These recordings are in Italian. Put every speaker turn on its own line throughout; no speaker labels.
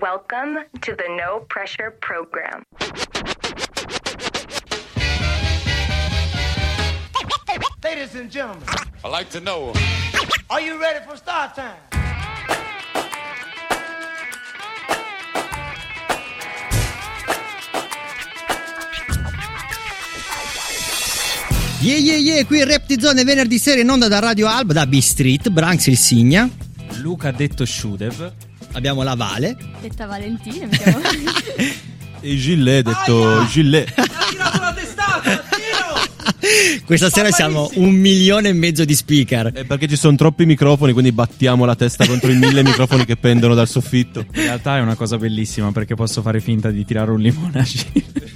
Welcome to the No Pressure Program.
Ladies and gentlemen,
I like to know.
are you ready for start time?
Yeah yeah yeah, qui Rap di Zone venerdì sera in onda da Radio Alba, da B-Street, Branks il Signa.
Luca detto Shudev.
Abbiamo la Vale.
Detta Valentina, mi chiamo.
E Gillet, detto Gillet.
Questa sera siamo un milione e mezzo di speaker.
È perché ci sono troppi microfoni, quindi battiamo la testa contro i mille microfoni che pendono dal soffitto.
In realtà è una cosa bellissima perché posso fare finta di tirare un limone a Gilles,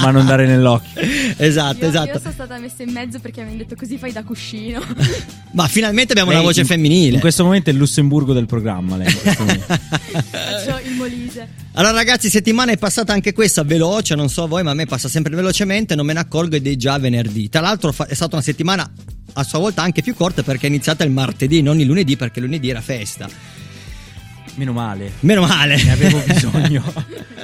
ma non dare nell'occhio.
Esatto,
Io,
esatto.
io sono stata messa in mezzo perché mi hanno detto così fai da cuscino.
Ma finalmente abbiamo una
Lei
voce
in-
femminile.
In questo momento è il Lussemburgo del programma. Lei.
Faccio il Molise.
Allora ragazzi, settimana è passata anche questa veloce, non so voi, ma a me passa sempre velocemente, non me ne accorgo ed è già venerdì. Tra l'altro fa- è stata una settimana a sua volta anche più corta perché è iniziata il martedì, non il lunedì perché lunedì era festa.
Meno male.
Meno male.
Ne avevo bisogno.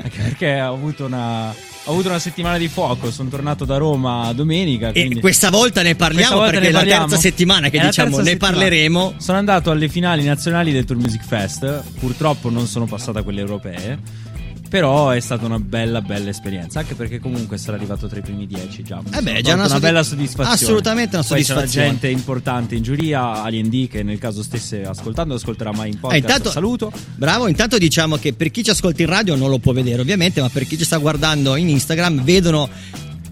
Anche perché ho avuto una. Ho avuto una settimana di fuoco, sono tornato da Roma domenica.
E questa volta ne parliamo
volta
perché
ne
è la
parliamo.
terza settimana che diciamo ne
settimana.
parleremo.
Sono andato alle finali nazionali del Tour Music Fest. Purtroppo non sono passata a quelle europee. Però è stata una bella, bella esperienza. Anche perché comunque sarà arrivato tra i primi dieci già.
Eh beh, già una
tolto
soddisf-
bella soddisfazione.
assolutamente una
Poi
soddisfazione.
C'era gente importante in giuria. Alien D che nel caso stesse ascoltando, ascolterà mai in
Eh,
podcast.
intanto,
Saluto.
Bravo, intanto diciamo che per chi ci ascolta in radio non lo può vedere ovviamente, ma per chi ci sta guardando in Instagram vedono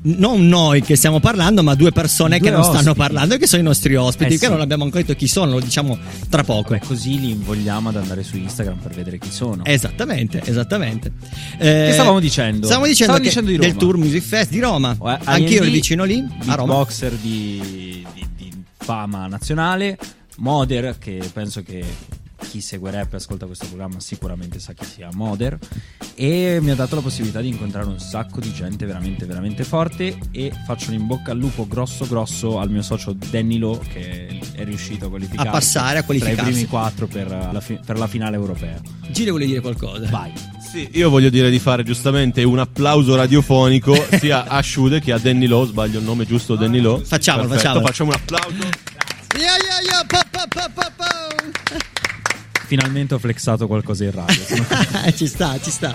non noi che stiamo parlando, ma due persone
Due
che non stanno
ospiti.
parlando e che sono i nostri ospiti,
Eh,
che
sì.
non abbiamo ancora detto chi sono, lo diciamo tra poco.
Beh, così li invogliamo ad andare su Instagram per vedere chi sono.
Esattamente, esattamente. Eh,
Che stavamo dicendo?
Stavamo dicendo,
Stavamo dicendo di
del. Tour Music Fest di Roma.
Eh,
Anch'io ero vicino lì, a Roma.
Beatboxer di, di- di fama nazionale. Moder, che penso che chi segue rap e ascolta questo programma sicuramente sa chi sia Moder. E mi ha dato la possibilità di incontrare un sacco di gente veramente, veramente forte. E faccio un in bocca al lupo grosso, grosso al mio socio Danny Lowe, che è riuscito a qualificarsi
A passare, a
tra i
qualificarsi.
primi quattro per la, fi- per la finale europea.
Gile vuole dire qualcosa.
Vai.
Sì, io voglio dire di fare giustamente un applauso radiofonico sia a Shude che a Danny Lowe, sbaglio il nome giusto, Danny Lowe.
Facciamolo,
Perfetto,
facciamolo.
Facciamo un applauso.
Yeah, yeah, yeah, pa, pa, pa, pa, pa.
Finalmente ho flexato qualcosa in radio.
Ci sta, ci sta.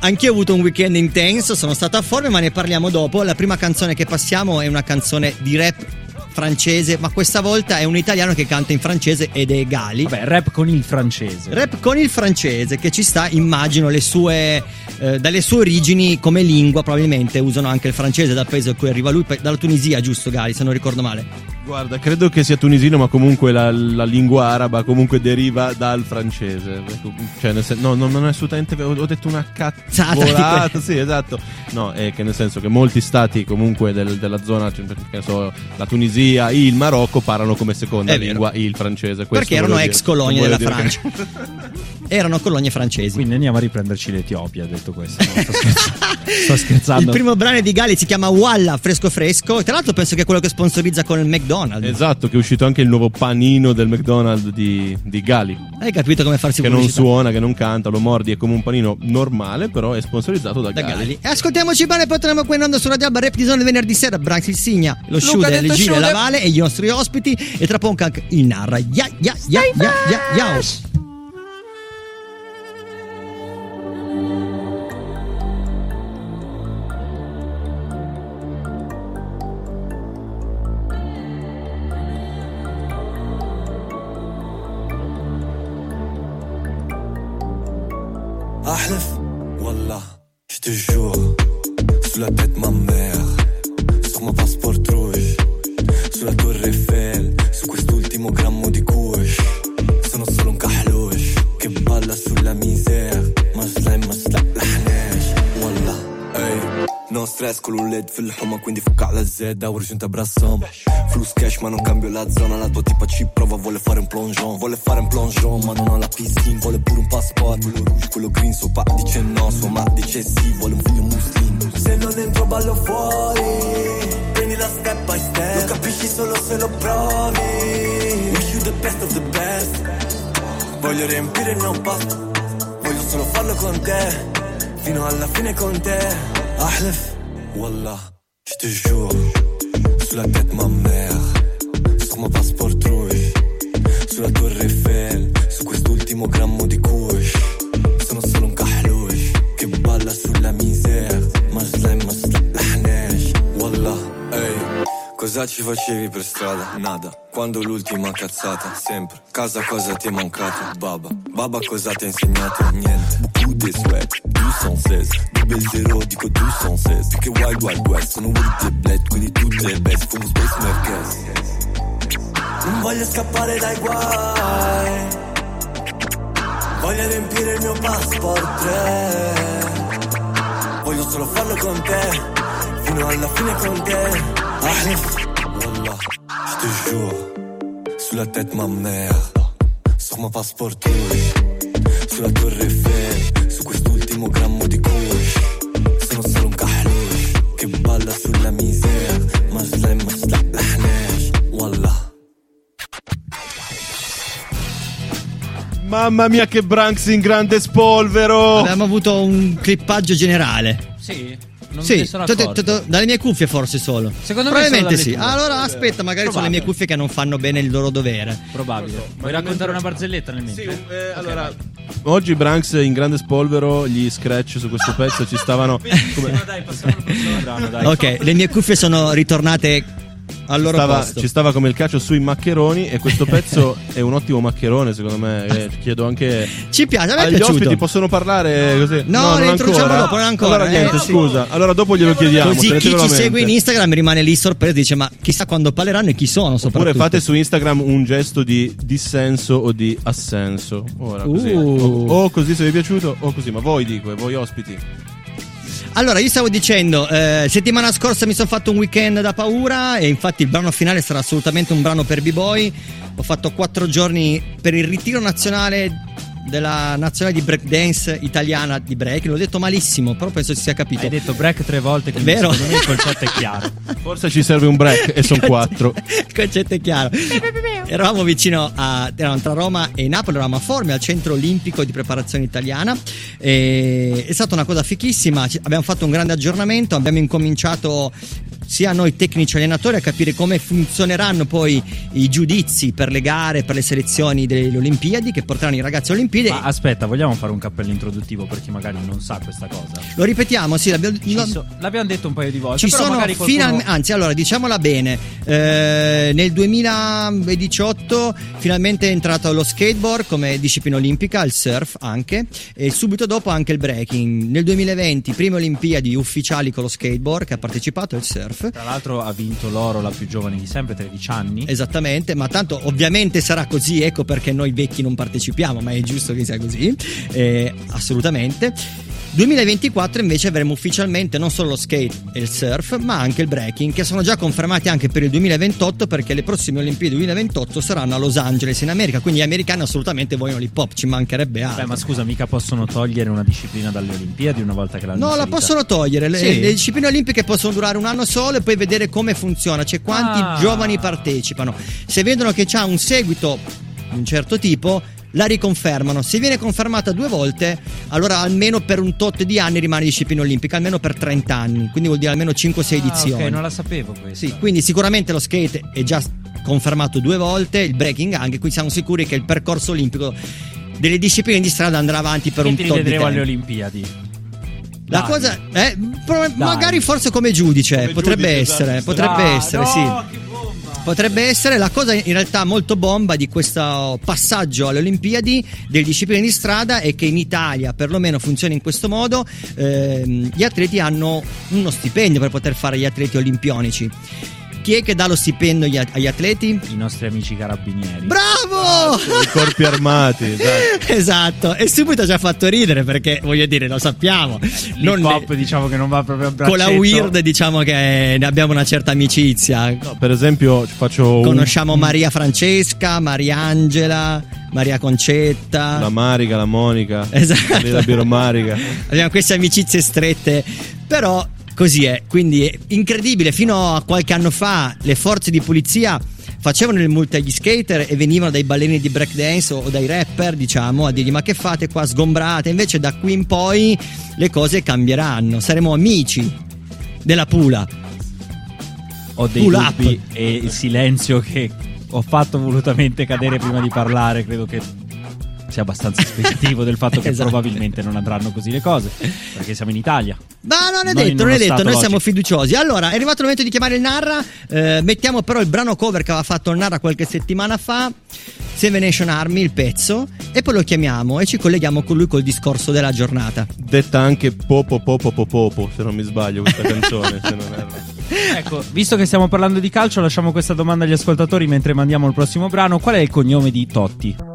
Anch'io ho avuto un weekend intenso, sono stato a forme, ma ne parliamo dopo. La prima canzone che passiamo è una canzone di rap francese, ma questa volta è un italiano che canta in francese ed è Gali.
Vabbè, rap con il francese.
Rap con il francese che ci sta, immagino, le sue, eh, dalle sue origini come lingua, probabilmente usano anche il francese dal paese da cui arriva lui, dalla Tunisia, giusto Gali, se non ricordo male.
Guarda, credo che sia tunisino, ma comunque la, la lingua araba comunque deriva dal francese. Cioè, nel sen- no, no, non è assolutamente vero. Ho detto una
tipo-
Sì, esatto. No, è che nel senso che molti stati comunque del- della zona, cioè, so, la Tunisia, il Marocco parlano come seconda
È vero.
lingua il francese. Questo
Perché erano ex colonie della Francia. Erano colonie francesi.
Quindi andiamo a riprenderci l'Etiopia, detto questo. No, sto, scherzando. Sto scherzando.
Il primo brano di Gali si chiama Walla Fresco Fresco. Tra l'altro, penso che è quello che sponsorizza con il McDonald's.
Esatto, che è uscito anche il nuovo panino del McDonald's di, di Gali.
Hai capito come farsi
Che non suona, che non canta, lo mordi, è come un panino normale, però è sponsorizzato da,
Da
Gali.
Gali. E ascoltiamoci bene, poi torniamo qui in onda su Radio Alba Rap di Zone venerdì sera. Branks il Signa, lo Shude,
detto
le Gile,
Shude.
la Vale e i nostri ospiti. E tra poco anche il Narra. Ya, ya, ya, ya, ya, ya.
Un led fil-ħuma quindi fucca la zedda u rġunta brassom Flus cash ma non cambio la zona La tua tipa ci prova vuole fare un plongeon. Vuole fare un plongeon ma non ha la piscina. Vuole pure un passport Quello rouge, quello green Suo pa dice no, sua ma dice sì Vuole un figlio muslim Se non entro ballo fuori Prendi la step by step. Lo capisci solo se lo provi. Wish you the best of the best. Voglio riempire il mio pasto, voglio solo farlo con te, fino alla fine con te. Ahlef, wallah, je te jure, sulla tête ma mère, sur mon passeport rouge, sulla torre Eiffel, su quest'ultimo grammo di kush. Cosa ci facevi per strada? Nada. Quando l'ultima cazzata? Sempre. Casa cosa ti è mancato? Baba. Baba cosa ti ha insegnato? Niente. Beaucoup de sweat. 216. Double zero, dico 216. Più che Wild Wild West. Sono with the bled, quindi tutte le best. Fumo Space Merkez. Non voglio scappare dai guai. Voglio riempire il mio passport 3. Voglio solo farlo con te. Fino alla fine con te. Wallah, je te jure. Sulla tête ma mère. Sur mon passeport rouge. Sulla torre Eiffel. Su quest'ultimo grammo di kush. Sono solo un kahlush. Che balla sulla misère. Ma slime, ma slime. Wallah.
Mamma mia che Branks in grande spolvero!
Abbiamo avuto un clippaggio generale.
Sì, non me
Sì,
sono accorto.
dalle mie cuffie forse solo.
Secondo me
Probabilmente
solo
sì. Allora aspetta, magari sono le mie cuffie che non fanno bene il loro dovere.
Probabile. Vuoi raccontare una barzelletta nel
Sì,
mentre?
eh,
Ok,
allora,
vai.
oggi Branks in grande spolvero, gli scratch su questo pezzo ci stavano.
Benissimo, dai, passiamo al prossimo brano, dai.
Ok, le mie cuffie sono ritornate
Stava- ci stava come il calcio sui maccheroni e questo pezzo è un ottimo maccherone secondo me eh, chiedo anche
Ci piace, a me
agli
piaciuto.
ospiti possono parlare così
No,
non
le introduciamo
ancora.
dopo, non ancora,
allora
eh,
niente
sì.
scusa allora dopo glielo chiediamo
Così chi ci segue in Instagram rimane lì sorpreso e dice ma chissà quando parleranno e chi sono
Oppure
soprattutto.
fate su Instagram un gesto di dissenso o di assenso. Ora così.
Uh.
O, o così se vi è piaciuto o così, ma voi dico, e voi ospiti.
Allora, io stavo dicendo, eh, settimana scorsa mi sono fatto un weekend da paura e infatti il brano finale sarà assolutamente un brano per b-boy. Ho fatto quattro giorni per il ritiro nazionale della nazionale di breakdance italiana di break. L'ho detto malissimo, però penso si sia capito.
Hai detto break tre volte, quindi
Vero?
secondo me il concetto è chiaro.
Forse ci serve un break e sono quattro.
Il concetto è chiaro. Eravamo vicino a eravamo tra Roma e Napoli, eravamo a Formia, al centro olimpico di preparazione italiana. E è stata una cosa fichissima. Abbiamo fatto un grande aggiornamento, abbiamo incominciato sia noi tecnici allenatori a capire come funzioneranno poi i giudizi per le gare, per le selezioni delle Olimpiadi che porteranno i ragazzi alle Olimpiadi.
Ma aspetta, vogliamo fare un cappello introduttivo per chi magari non sa questa cosa?
Lo ripetiamo, sì, l'abbiamo, lo-
so- l'abbiamo detto un paio di volte,
Ci sono
qualcuno...
finalmente, anzi, allora diciamola bene. eh, nel 2018 finalmente è entrato lo skateboard come disciplina olimpica, il surf anche, e subito dopo anche il breaking. Nel 2020, prime Olimpiadi ufficiali con lo skateboard che ha partecipato il surf.
Tra l'altro ha vinto l'oro la più giovane di sempre, 13 anni.
Esattamente, ma tanto ovviamente sarà così, ecco perché noi vecchi non partecipiamo, ma è giusto che sia così, eh, assolutamente. 2024 invece avremo ufficialmente non solo lo skate e il surf, ma anche il breaking, che sono già confermati anche per il 2028 perché le prossime Olimpiadi 2028 saranno a Los Angeles in America, quindi gli americani assolutamente vogliono l'hip hop, ci mancherebbe altro.
Beh, ma scusa, mica possono togliere una disciplina dalle Olimpiadi una volta che l'hanno
No, la possono togliere. Le,
Sì?
le discipline olimpiche possono durare un anno solo e poi vedere come funziona, cioè quanti
Ah.
giovani partecipano. Se vedono che c'ha un seguito di un certo tipo, la riconfermano. Se viene confermata due volte, allora almeno per un tot di anni rimane disciplina olimpica, almeno per 30 anni, quindi vuol dire almeno 5-6
Ah,
edizioni.
ok, non la sapevo questa.
Sì, quindi sicuramente lo skate è già confermato due volte, il breaking anche, quindi siamo sicuri che il percorso olimpico delle discipline di strada andrà avanti per
Quindi
un
li
tot di
vedremo
tempo.
alle Olimpiadi.
La
Dai.
cosa è
Dai.
magari forse come giudice,
Come
potrebbe
giudice,
essere,
esatto.
potrebbe
Ah,
essere,
no,
sì.
che!
Potrebbe essere la cosa in realtà molto bomba di questo passaggio alle Olimpiadi delle discipline di strada è che in Italia perlomeno funziona in questo modo, ehm, gli atleti hanno uno stipendio per poter fare gli atleti olimpionici. Chi è che dà lo stipendio agli, agli atleti?
I nostri amici carabinieri.
Bravo!
I corpi armati, esatto.
esatto, e subito ci ha fatto ridere perché voglio dire, lo sappiamo.
L'hip hop diciamo che non va proprio a braccetto.
con la Weird diciamo che ne abbiamo una certa amicizia.
No, per esempio, faccio un-
Conosciamo Maria Francesca, Mariangela, Maria Concetta.
la Marica, la Monica,
Esatto.
la Biro Marica.
Abbiamo queste amicizie strette, però così è. Quindi è incredibile. Fino a qualche anno fa le forze di polizia facevano il multe agli skater e venivano dai ballerini di breakdance o dai rapper, diciamo, a dirgli ma che fate qua sgombrate? Invece da qui in poi le cose cambieranno, saremo amici della Pula.
Ho dei
Pull up.
dubbi e il silenzio che ho fatto volutamente cadere prima di parlare credo che sia abbastanza esplicativo del fatto che
Esatto.
probabilmente non andranno così le cose perché siamo in Italia.
Ma non è detto, non è detto, noi siamo
logico.
fiduciosi. Allora, è arrivato il momento di chiamare il Narra. eh, mettiamo però il brano cover che aveva fatto il Narra qualche settimana fa. Seven Nation Army, il pezzo. E poi lo chiamiamo e ci colleghiamo con lui col discorso della giornata.
Detta anche Popo Popo Popo Popo, se non mi sbaglio questa canzone, se non erro.
Ecco, visto che stiamo parlando di calcio, lasciamo questa domanda agli ascoltatori mentre mandiamo il prossimo brano. Qual è il cognome di Totti?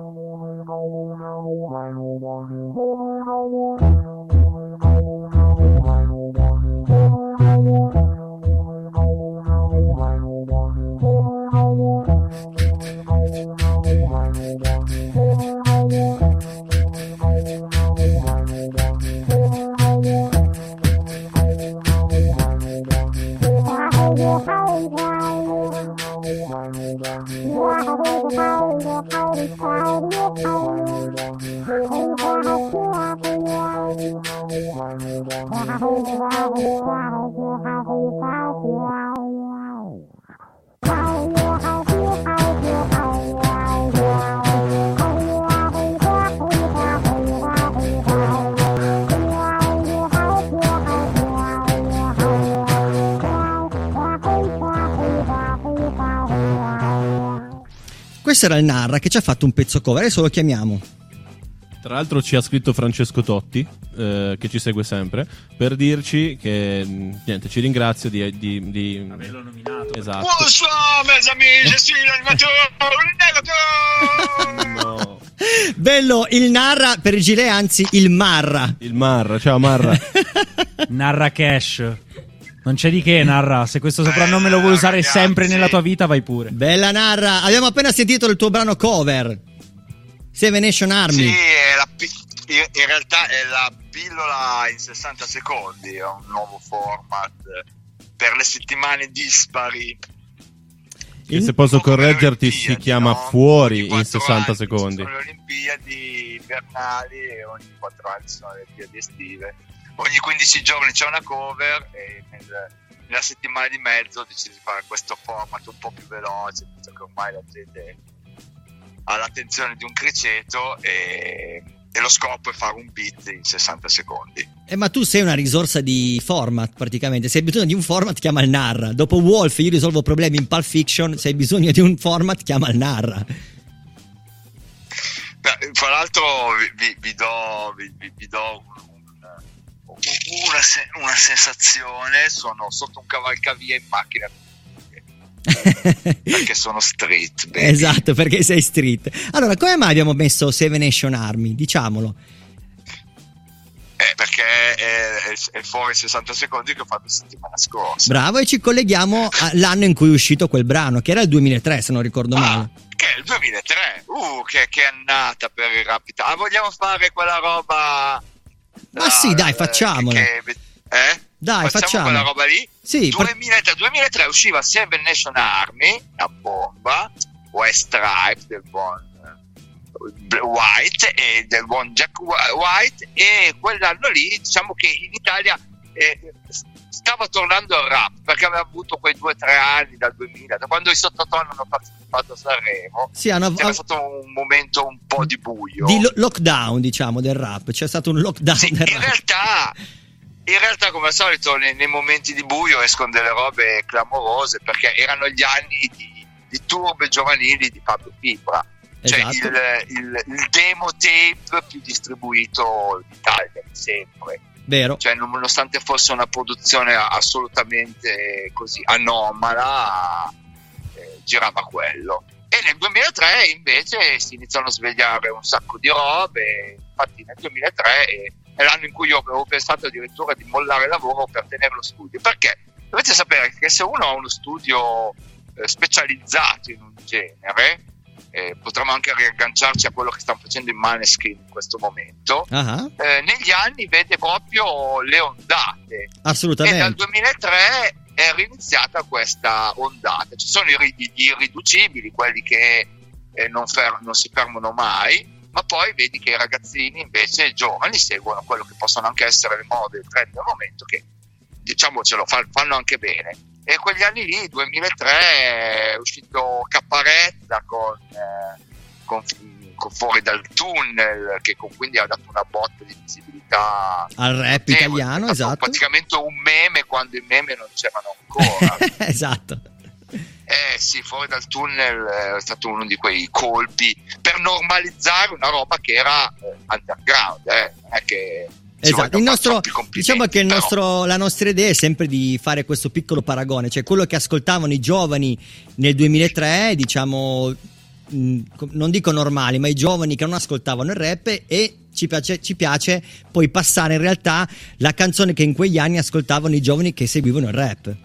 Era il Narra che ci ha fatto un pezzo cover. Adesso lo chiamiamo.
Tra l'altro ci ha scritto Francesco Totti, eh, che ci segue sempre, per dirci che, niente, ci ringrazio di... di, di
nominato.
Esatto.
Bonsoir mes suis l'animateur, l'animateur.
No.
Bello, il Narra per il gilet, anzi il Marra.
Il Marra, ciao Marra.
Narra Cash. Non c'è di che, Narra. Se questo soprannome lo vuoi usare
ragazzi.
sempre nella tua vita, vai pure.
Bella Narra, abbiamo appena sentito il tuo brano cover. Seven Nation Army.
Sì, è la pi- in realtà è la pillola in 60 secondi, è un nuovo format per le settimane dispari.
Che se posso correggerti si chiama
no?
fuori in
quattro
60
anni
secondi.
Sono le Olimpiadi invernali e ogni 4 anni ci sono le Olimpiadi estive. Ogni 15 giorni c'è una cover e nel- nella settimana di mezzo ho deciso di fare questo format un po' più veloce, visto che ormai la gente ha l'attenzione di un criceto e, e lo scopo è fare un beat in 60 secondi.
Eh, ma tu sei una risorsa di format praticamente. Se hai bisogno di un format, chiama il Narra. Dopo Wolf, io risolvo problemi in Pulp Fiction. Se hai bisogno di un format, chiama il Narra.
Beh, Fra l'altro vi, vi- vi do, vi, vi- do un- una, se- una sensazione, sono sotto un cavalcavia in macchina perché sono street. baby.
esatto, perché sei street. Allora, come mai abbiamo messo Seven Nation Army? Diciamolo.
Eh, perché è, è- è fuori 60 secondi che ho fatto la settimana scorsa.
Bravo, e ci colleghiamo all'anno in cui è uscito quel brano, che era il 2003, se non ricordo
Ah,
male.
che è il 2003. Uh, che, che annata per il Rapid. Ah, vogliamo fare quella roba...
Ma sì, dai,
eh,
facciamola.
che- eh?
Dai, facciamo.
quella roba lì?
Sì, par-
2003, 2003 usciva Seven Nation Army, a bomba, West Stripe del buon eh, White e del buon Jack Wh- White e quell'anno lì diciamo che in Italia eh, stava tornando il rap perché aveva avuto quei due o tre anni dal 2000 da quando i sottotono hanno partecipato a Sanremo
sì, hanno,
c'era stato un momento un po' di buio
di lo- lockdown, diciamo, del rap. C'è stato un lockdown
sì, in
rap.
realtà, in realtà, come al solito, nei, nei momenti di buio escono delle robe clamorose perché erano gli anni di, di turbe giovanili di Fabio Fibra. Cioè
Esatto.
il, il- il demo tape più distribuito d'Italia di sempre.
Vero?
Cioè, nonostante fosse una produzione assolutamente così anomala, eh, girava quello. E nel 2003 invece si iniziano a svegliare un sacco di robe. Infatti, nel 2003 è, è l'anno in cui io avevo pensato addirittura di mollare il lavoro per tenere lo studio. Perché dovete sapere che se uno ha uno studio eh, specializzato in un genere, eh, potremmo anche riagganciarci a quello che stanno facendo in Maneskin in questo momento
Ah,
eh, negli anni vede proprio le ondate e dal
assolutamente.
2003 è riniziata questa ondata. Ci sono i, gli irriducibili, quelli che eh, non, fer- non si fermano mai, ma poi vedi che i ragazzini invece giovani seguono quello che possono anche essere le mode, il trend del momento, che diciamo ce lo fa- fanno anche bene. E quegli anni lì, 2003, è uscito Caparezza con, eh, con, con Fuori dal tunnel, che con- quindi ha dato una botta di visibilità
Al rap italiano, esatto.
praticamente un meme quando i meme non c'erano ancora.
esatto.
Eh sì, fuori dal tunnel eh, è stato uno di quei colpi per normalizzare una roba che era eh, underground, eh. non è che
Esatto, il nostro, diciamo che nostro- la nostra idea è sempre di fare questo piccolo paragone, cioè quello che ascoltavano i giovani nel 2003, diciamo, mh, non dico normali, ma i giovani che non ascoltavano il rap e ci piace, ci piace poi passare in realtà la canzone che in quegli anni ascoltavano i giovani che seguivano il rap.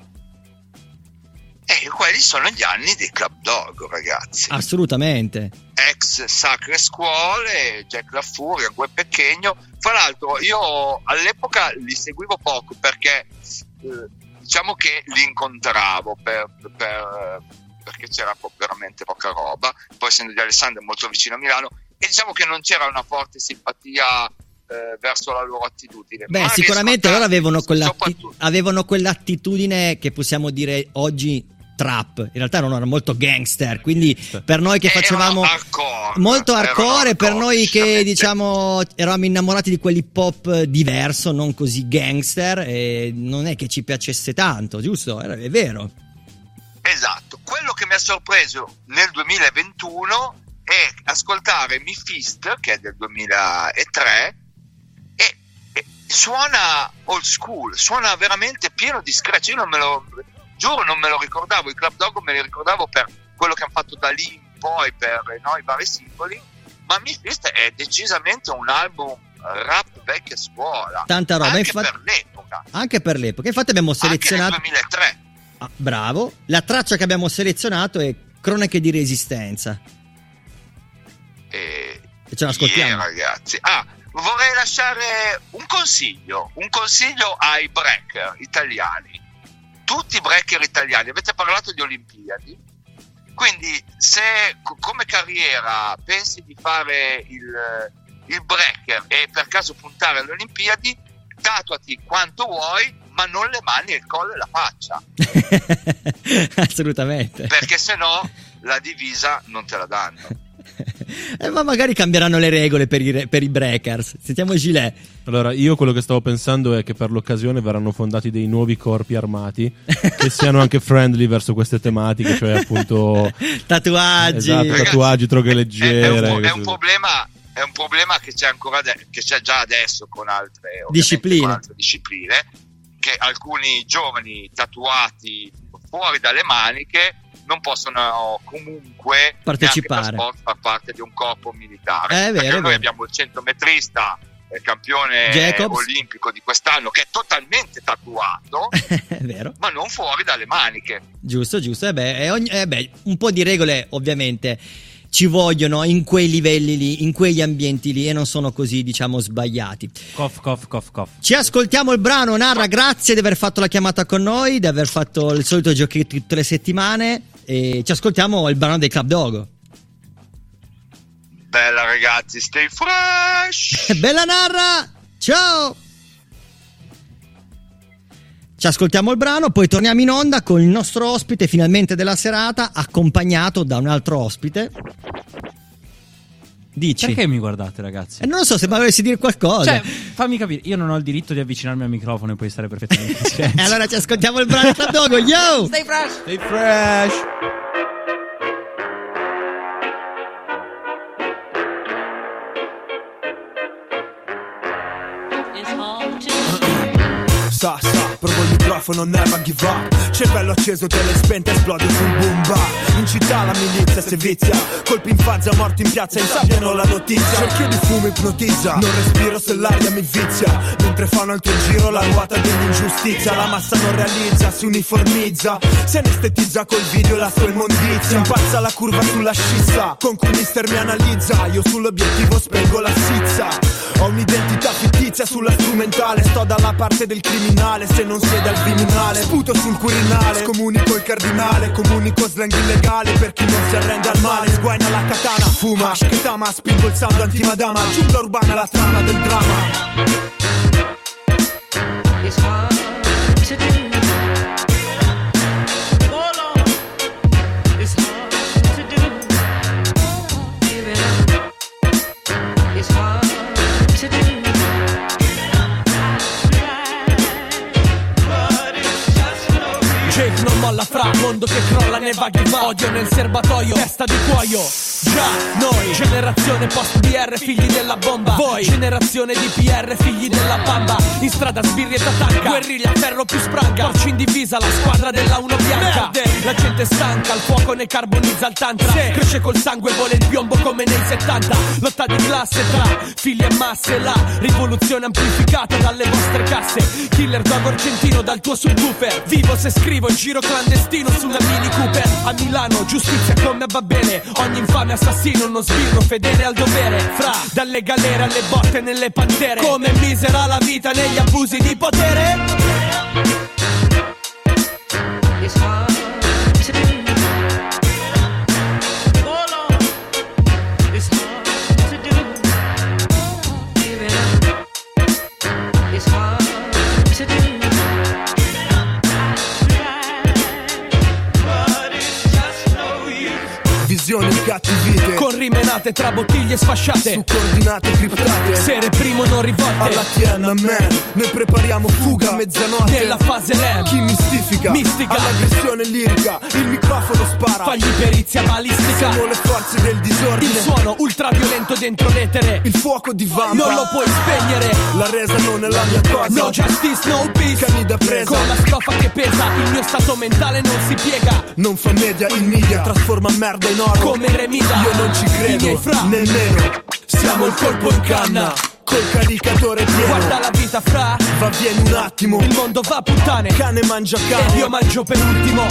Eh, quelli sono gli anni dei Club Dog, ragazzi.
Assolutamente.
Ex Sacre Scuole, Jack La Furia, Gue Pechegno. Fra l'altro, io all'epoca li seguivo poco perché eh, diciamo che li incontravo per- per- perché c'era veramente poca roba. Poi, essendo di Alessandro, molto vicino a Milano, e diciamo che non c'era una forte simpatia eh, verso la loro attitudine.
Beh,
Ma
sicuramente loro avevano, quell'atti- avevano quell'attitudine che possiamo dire oggi trap. In realtà non erano molto gangster, quindi per noi che facevamo
hardcore,
molto hardcore, per noi che diciamo eravamo innamorati di quell'hip hop diverso, non così gangster, e non è che ci piacesse tanto, giusto? È vero.
Esatto, quello che mi ha sorpreso nel 2021 è ascoltare Mi Fist, che è del 2003, e, e suona old school, suona veramente pieno di scratch. Io non me lo giuro, non me lo ricordavo. I Club Dog me li ricordavo per quello che hanno fatto da lì in poi per no, i vari singoli. Ma Mi Fist è decisamente un album rap vecchia scuola.
Tanta roba,
Anche
infatti-
per l'epoca.
Anche per l'epoca. Infatti abbiamo
Anche nel
selezionato...
2003.
Ah, bravo. La traccia che abbiamo selezionato è Cronache di Resistenza.
E,
E ce l'ascoltiamo.
yeah, ragazzi. Ah, vorrei lasciare un consiglio, un consiglio ai breaker italiani. Tutti i breaker italiani, avete parlato di Olimpiadi, quindi se co- come carriera pensi di fare il, il breaker e per caso puntare alle Olimpiadi, tatuati quanto vuoi, ma non le mani, il collo e la faccia,
Assolutamente.
perché se no la divisa non te la danno.
Eh, ma magari cambieranno le regole per i, re- per i breakers. Sentiamo Gilet.
Allora, io quello che stavo pensando è che per l'occasione verranno fondati dei nuovi corpi armati che siano anche friendly verso queste tematiche, cioè appunto
Tatuaggi.
Esatto,
Ragazzi,
tatuaggi, droghe
è-
leggere.
È, un, po- è un problema, è un problema che c'è ancora ade- che c'è già adesso con altre
Discipline.
con altre discipline, che alcuni giovani tatuati fuori dalle maniche non possono comunque
Partecipare.
far parte di un corpo militare.
Eh, è vero,
noi
vero.
abbiamo il centometrista eh, campione
Jacobs.
olimpico di quest'anno che è totalmente tatuato
è vero.
ma non fuori dalle maniche
Giusto, giusto. Eh beh, e ogni- eh beh, un po' di regole ovviamente ci vogliono in quei livelli lì, in quegli ambienti lì e non sono così, diciamo, sbagliati.
Cough, cough, cough, cough.
Ci ascoltiamo il brano, Narra, grazie di aver fatto la chiamata con noi, di aver fatto il solito giochetto tutte le settimane e ci ascoltiamo il brano dei Club Dogo.
bella ragazzi stay fresh
Bella Narra! Ciao! Ci ascoltiamo il brano, poi torniamo in onda con il nostro ospite finalmente della serata, accompagnato da un altro ospite. Dici?
Perché mi guardate, ragazzi?
Eh, non lo so se mi volessi dire qualcosa.
Cioè, fammi capire, io non ho il diritto di avvicinarmi al microfono e poi stare perfettamente in
E
silenzio.
allora ci ascoltiamo il brano di Dogo, yo!
Stay fresh!
Stay fresh!
Sta, sta, provo il microfono, never give up Cervello acceso, tele spente, esplode sul boom bar milizia si vizia Colpi in fazza, morti in piazza, insabbiano la notizia. Cerchio di fumo ipnotizza. Non respiro se l'aria mi vizia. Mentre fanno il tuo giro la ruota dell'ingiustizia La massa non realizza, si uniformizza. Se anestetizza col video la sua immondizia. Impazza la curva sulla scissa. Con cui mister mi analizza. Io sull'obiettivo spengo la sizza. Ho un'identità fittizia sulla strumentale. Sto dalla parte del criminale Se non siede al criminale. Sputo sul Quirinale. Comunico il cardinale Comunico slang illegale Per chi non si arrende al male Sguaina la katana Fuma Che tama Spingo il sound antimadama Giungla urbana la trama del dramma
It's hard to.
Molla fra mondo che crolla vaghi va Odio nel serbatoio, testa di cuoio Già, noi, generazione post BR, figli della bomba. Voi, generazione di PR, figli della bamba. In strada sbirri e tatanca Guerriglia, ferro più spranga. Porci in divisa, la squadra della uno bianca. La gente stanca, il fuoco ne carbonizza il tantra. Cresce col sangue, vuole il piombo come nei 70 Lotta di classe tra figli e masse. La rivoluzione amplificata dalle vostre casse. Killer dog argentino dal tuo subwoofer. Vivo se scrivo in giro clandestino sulla Mini Cooper. A Milano, giustizia come va bene. Ogni infame assassino, uno sbirro fedele al dovere Fra, dalle galere alle botte nelle pantere Come misera la vita negli abusi di potere
It's hard to. Hold
cattivite
Con rimenate tra bottiglie sfasciate.
Su coordinate criptate.
Sere primo non rivolte.
Alla Tiana Man Noi prepariamo fuga. A mezzanotte
Nella fase LEM.
Chi mistifica?
Mistica.
All'aggressione lirica Il microfono spara.
Fagli perizia balistica.
Siamo le forze del
Il
disordine
suono ultraviolento dentro l'etere.
Il fuoco di vampa.
Non lo puoi spegnere.
La resa non è la mia cosa.
No justice, no peace.
Cani da presa.
Con la strofa che pesa Il mio stato mentale non si piega.
Non fa media, il media trasforma merda in oro.
Come Remida
Io non ci
I
credo,
miei fra
nemmeno. Siamo il colpo in canna. Col caricatore pieno.
Guarda la vita fra.
Va vieni un attimo.
Il mondo va a puttane.
Cane mangia cane.
io mangio per ultimo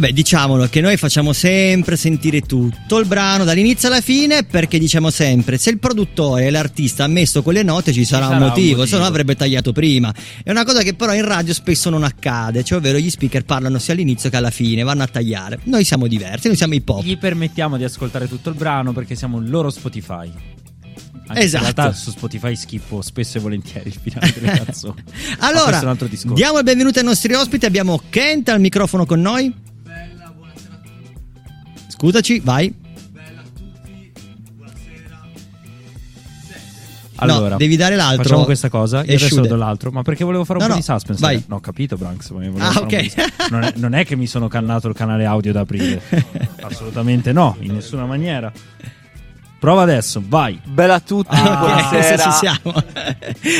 Vabbè, diciamolo che noi facciamo sempre sentire tutto il brano dall'inizio alla fine perché diciamo sempre se il produttore e l'artista ha messo quelle note ci sarà,
sarà
un
un
motivo,
motivo.
se no avrebbe tagliato prima. È una cosa che però in radio spesso non accade, cioè ovvero gli speaker parlano sia all'inizio che alla fine, vanno a tagliare. Noi siamo diversi, noi siamo hip hop.
Gli permettiamo di ascoltare tutto il brano perché siamo il loro Spotify. Anche
Esatto.
In realtà su Spotify schippo spesso e volentieri il finale delle canzoni.
Allora, diamo il benvenuto ai nostri ospiti, abbiamo Kent al microfono con noi. Scusaci, vai.
Allora,
no, devi dare l'altro.
Facciamo questa cosa. Io adesso do l'altro. Ma perché volevo fare un
No,
po'
no,
di suspense?
vai.
No, ho capito, Branks.
Ah, ok.
Non è, non è che mi sono cannato il canale audio da aprile. Assolutamente no, in nessuna maniera. Prova adesso, vai.
Bella a tutti,
Ah,
buonasera.
adesso ci siamo.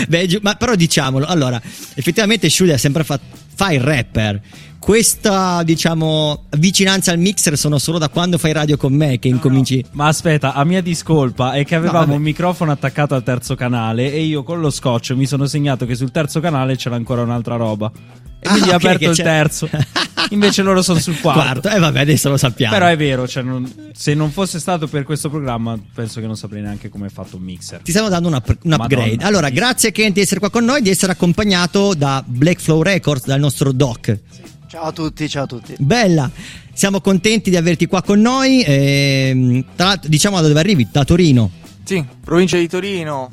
Beh, ma però diciamolo, allora, effettivamente Shude ha sempre fatto fa il rapper. Questa, diciamo, vicinanza al mixer sono solo da quando fai radio con me che incominci.
Ma aspetta, a mia discolpa è che avevamo
vabbè.
un microfono attaccato al terzo canale e io con lo scotch mi sono segnato che sul terzo canale c'era ancora un'altra roba. E
Ah,
quindi ho
ok,
aperto il
c'è-
terzo. Invece loro sono sul quarto.
Quarto, e vabbè, adesso lo sappiamo.
Però è vero, cioè, non- se non fosse stato per questo programma, penso che non saprei neanche come è fatto un mixer.
Ti stiamo dando un, up- un upgrade.
Madonna.
Allora, grazie Kent di essere qua con noi, di essere accompagnato da Black Flow Records, dal nostro doc.
Ciao a tutti, ciao a tutti.
Bella, siamo contenti di averti qua con noi. ehm, tra l'altro, diciamo da dove arrivi? Da Torino.
Sì, provincia di Torino,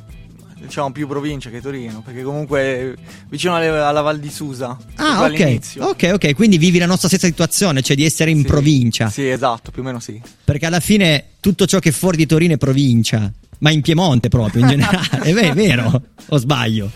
diciamo più provincia che Torino, perché comunque vicino alla Val di Susa.
Ah, ok. Ok, ok. Quindi vivi la nostra stessa situazione, cioè di essere in
Sì,
provincia.
Sì, esatto, più o meno sì.
Perché alla fine tutto ciò che è fuori di Torino è provincia. Ma in Piemonte proprio, in generale. È vero, o sbaglio?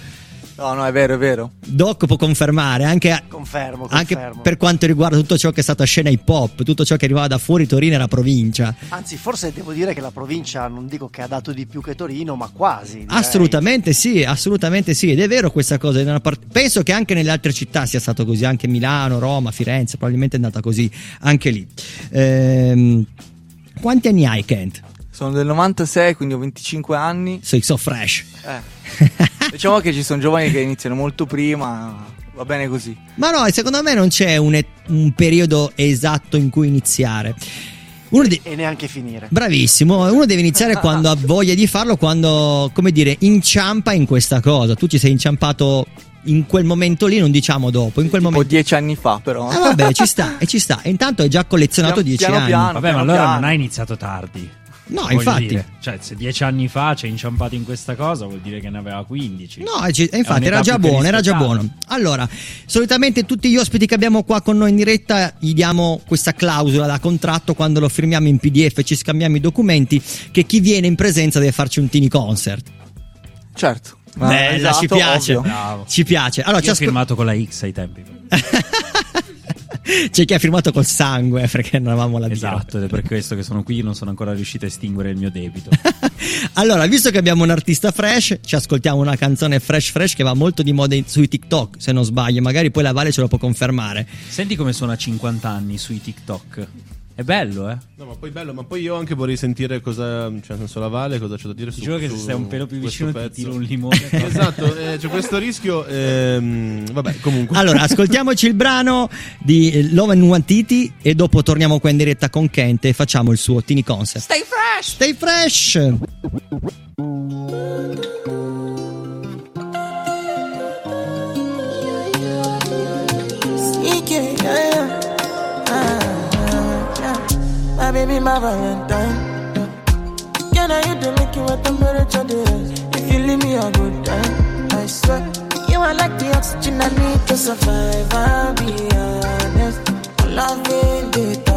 No, no, è vero, è vero.
Doc può confermare anche,
Confermo,
anche
confermo.
per quanto riguarda tutto ciò che è stata scena hip hop, tutto ciò che arrivava da fuori Torino era provincia.
Anzi, forse devo dire che la provincia non dico che ha dato di più che Torino, ma quasi. direi.
Assolutamente sì, assolutamente sì, ed è vero questa cosa. Penso che anche nelle altre città sia stato così, anche Milano, Roma, Firenze, probabilmente è andata così anche lì. Ehm, quanti anni hai, Kent?
Sono del 96, quindi ho 25 anni.
Sei so fresh.
Eh. diciamo che ci sono giovani che iniziano molto prima, va bene così.
Ma no, secondo me non c'è un, e- un periodo esatto in cui iniziare. Uno de-
E neanche finire.
Bravissimo, uno deve iniziare quando ha voglia di farlo, quando, come dire, inciampa in questa cosa. Tu ci sei inciampato in quel momento lì, non diciamo dopo, in quel
Tipo
momento.
dieci anni fa, però.
Ah, vabbè, ci sta, e ci sta. E intanto hai già collezionato
Piano-
dieci
piano
anni.
piano.
Vabbè, ma allora non hai iniziato tardi.
No,
Voglio
infatti.
dire. Cioè, se dieci anni fa ci hai inciampato in questa cosa, vuol dire che ne aveva 15.
No, e ci- e infatti era già buono, era già buono. Allora, solitamente tutti gli ospiti che abbiamo qua con noi in diretta gli diamo questa clausola da contratto quando lo firmiamo in PDF e ci scambiamo i documenti che chi viene in presenza deve farci un tini concert.
Certo.
Bella, ci
Esatto,
piace.
ovvio.
Bravo.
Ci piace. Allora,
Io
ci
ho
ascol-
firmato con la X ai tempi.
c'è chi ha firmato col sangue eh, perché non avevamo la birra.
Esatto, ed è per questo che sono qui non sono ancora riuscito a estinguere il mio debito.
Allora, visto che abbiamo un artista fresh, ci ascoltiamo una canzone fresh fresh che va molto di moda in- sui TikTok, se non sbaglio, magari poi la Vale ce lo può confermare.
Senti come suona a 50 anni sui TikTok. È bello, eh?
No, ma poi bello, ma poi io anche vorrei sentire cosa, cioè, nel senso la Vale, cosa c'è da dire
Ti
su
giuro che se stai un pelo più vicino ti
pezzo.
tiro un limone.
esatto, eh, c'è questo rischio. ehm, vabbè, comunque.
Allora, ascoltiamoci il brano di eh, Love and Wantiti e dopo torniamo qua in diretta con Kent e facciamo il suo Tini Concert.
Stay fresh!
Stay fresh!
Yeah, yeah. Baby, my Valentine. Yeah, now you do make you what temperature is. If you leave me a good time, I swear. You are like the oxygen I need to survive. I'll be honest. Loving the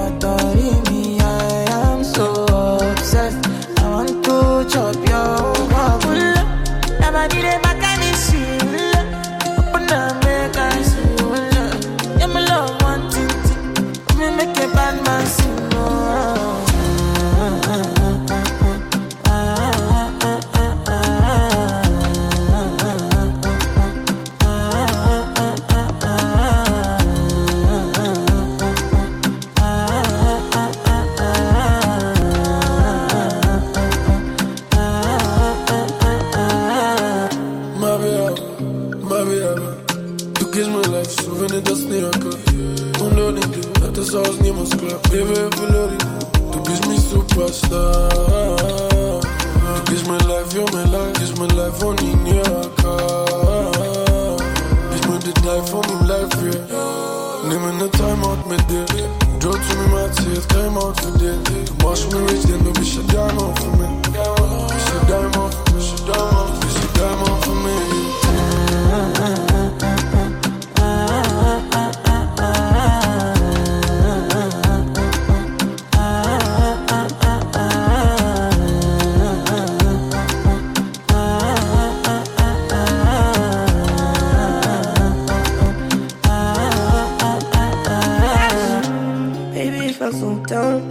das klar. Baby, Valerie, du bist mein Superstar. Du gehst mir live, ja, mein life, mir live und ich nie erkannt. Ich bin die Teil von meinem Life, yeah. Nimm eine Timeout mit dir. Joe zu mir mal erzählt, Timeout für dich. Du machst mir rich, denn du bist ein Diamond für mich. Bist ein Diamond mich, ein Diamond, bist ein Diamond für mich.
Ich war so down.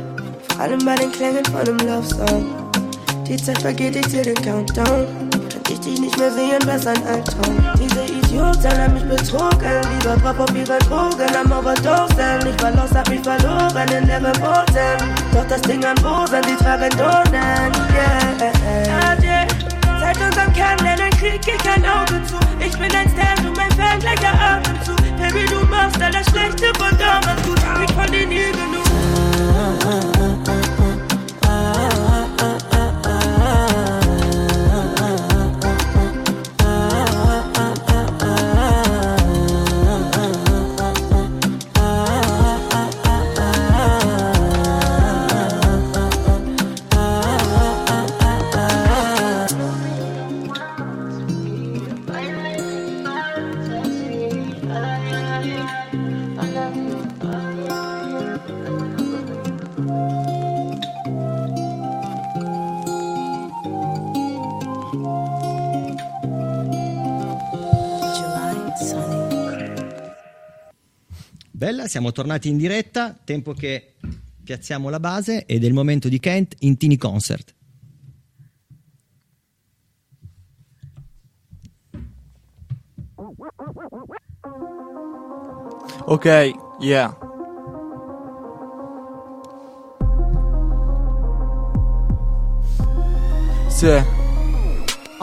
Vor allem bei den Klängen von einem Love Song. Die Zeit vergeht, ich zähl den Countdown. Könnte ich dich nicht mehr sehen, besser ein Albtraum. Diese Idioten haben mich betrogen. Lieber drauf auf ihre Drogen, am Overdosen. Ich war los, hab mich verloren in der Boden. Doch das Ding an Bosen, die tragen Donen. Yeah. yeah. Seit unserem Kennenlernen krieg ich kein Auge zu. Ich bin ein Star, du mein Fan, gleicher Atemzug. Baby, du machst alles Schlechte von damals gut. Ich fand dir nie genug.
Bella, siamo tornati in diretta, tempo che piazziamo la base ed è il momento di Kent in Tini Concert.
Ok, yeah. Sì.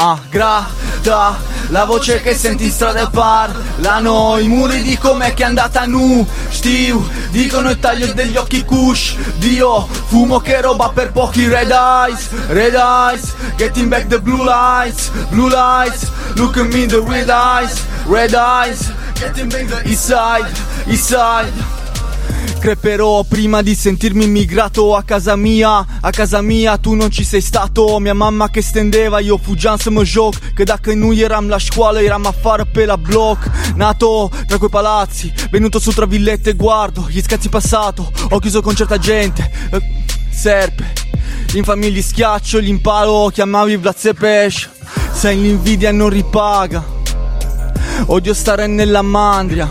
Ah, grata, la voce che senti in strada e parlano. I muri di com'è che è andata nu. Stiu, dicono il taglio degli occhi kush Dio, fumo che roba per pochi. Red eyes, red eyes Getting back the blue lights, blue lights Look at me the red eyes, red eyes Getting back the east side, east side Creperò prima di sentirmi immigrato a casa mia. A casa mia tu non ci sei stato. Mia mamma che stendeva io fugiam să mă joc Că dacă nu eram la școală eram afară pe la bloc. Nato tra quei palazzi Venuto su tra villette guardo Gli scazzi passato. Ho chiuso con certa gente Eh, Serpe. In famiglia schiaccio l'impalo Chiamavi Vlad Țepeș Sai l'invidia non ripaga. Odio stare nella mandria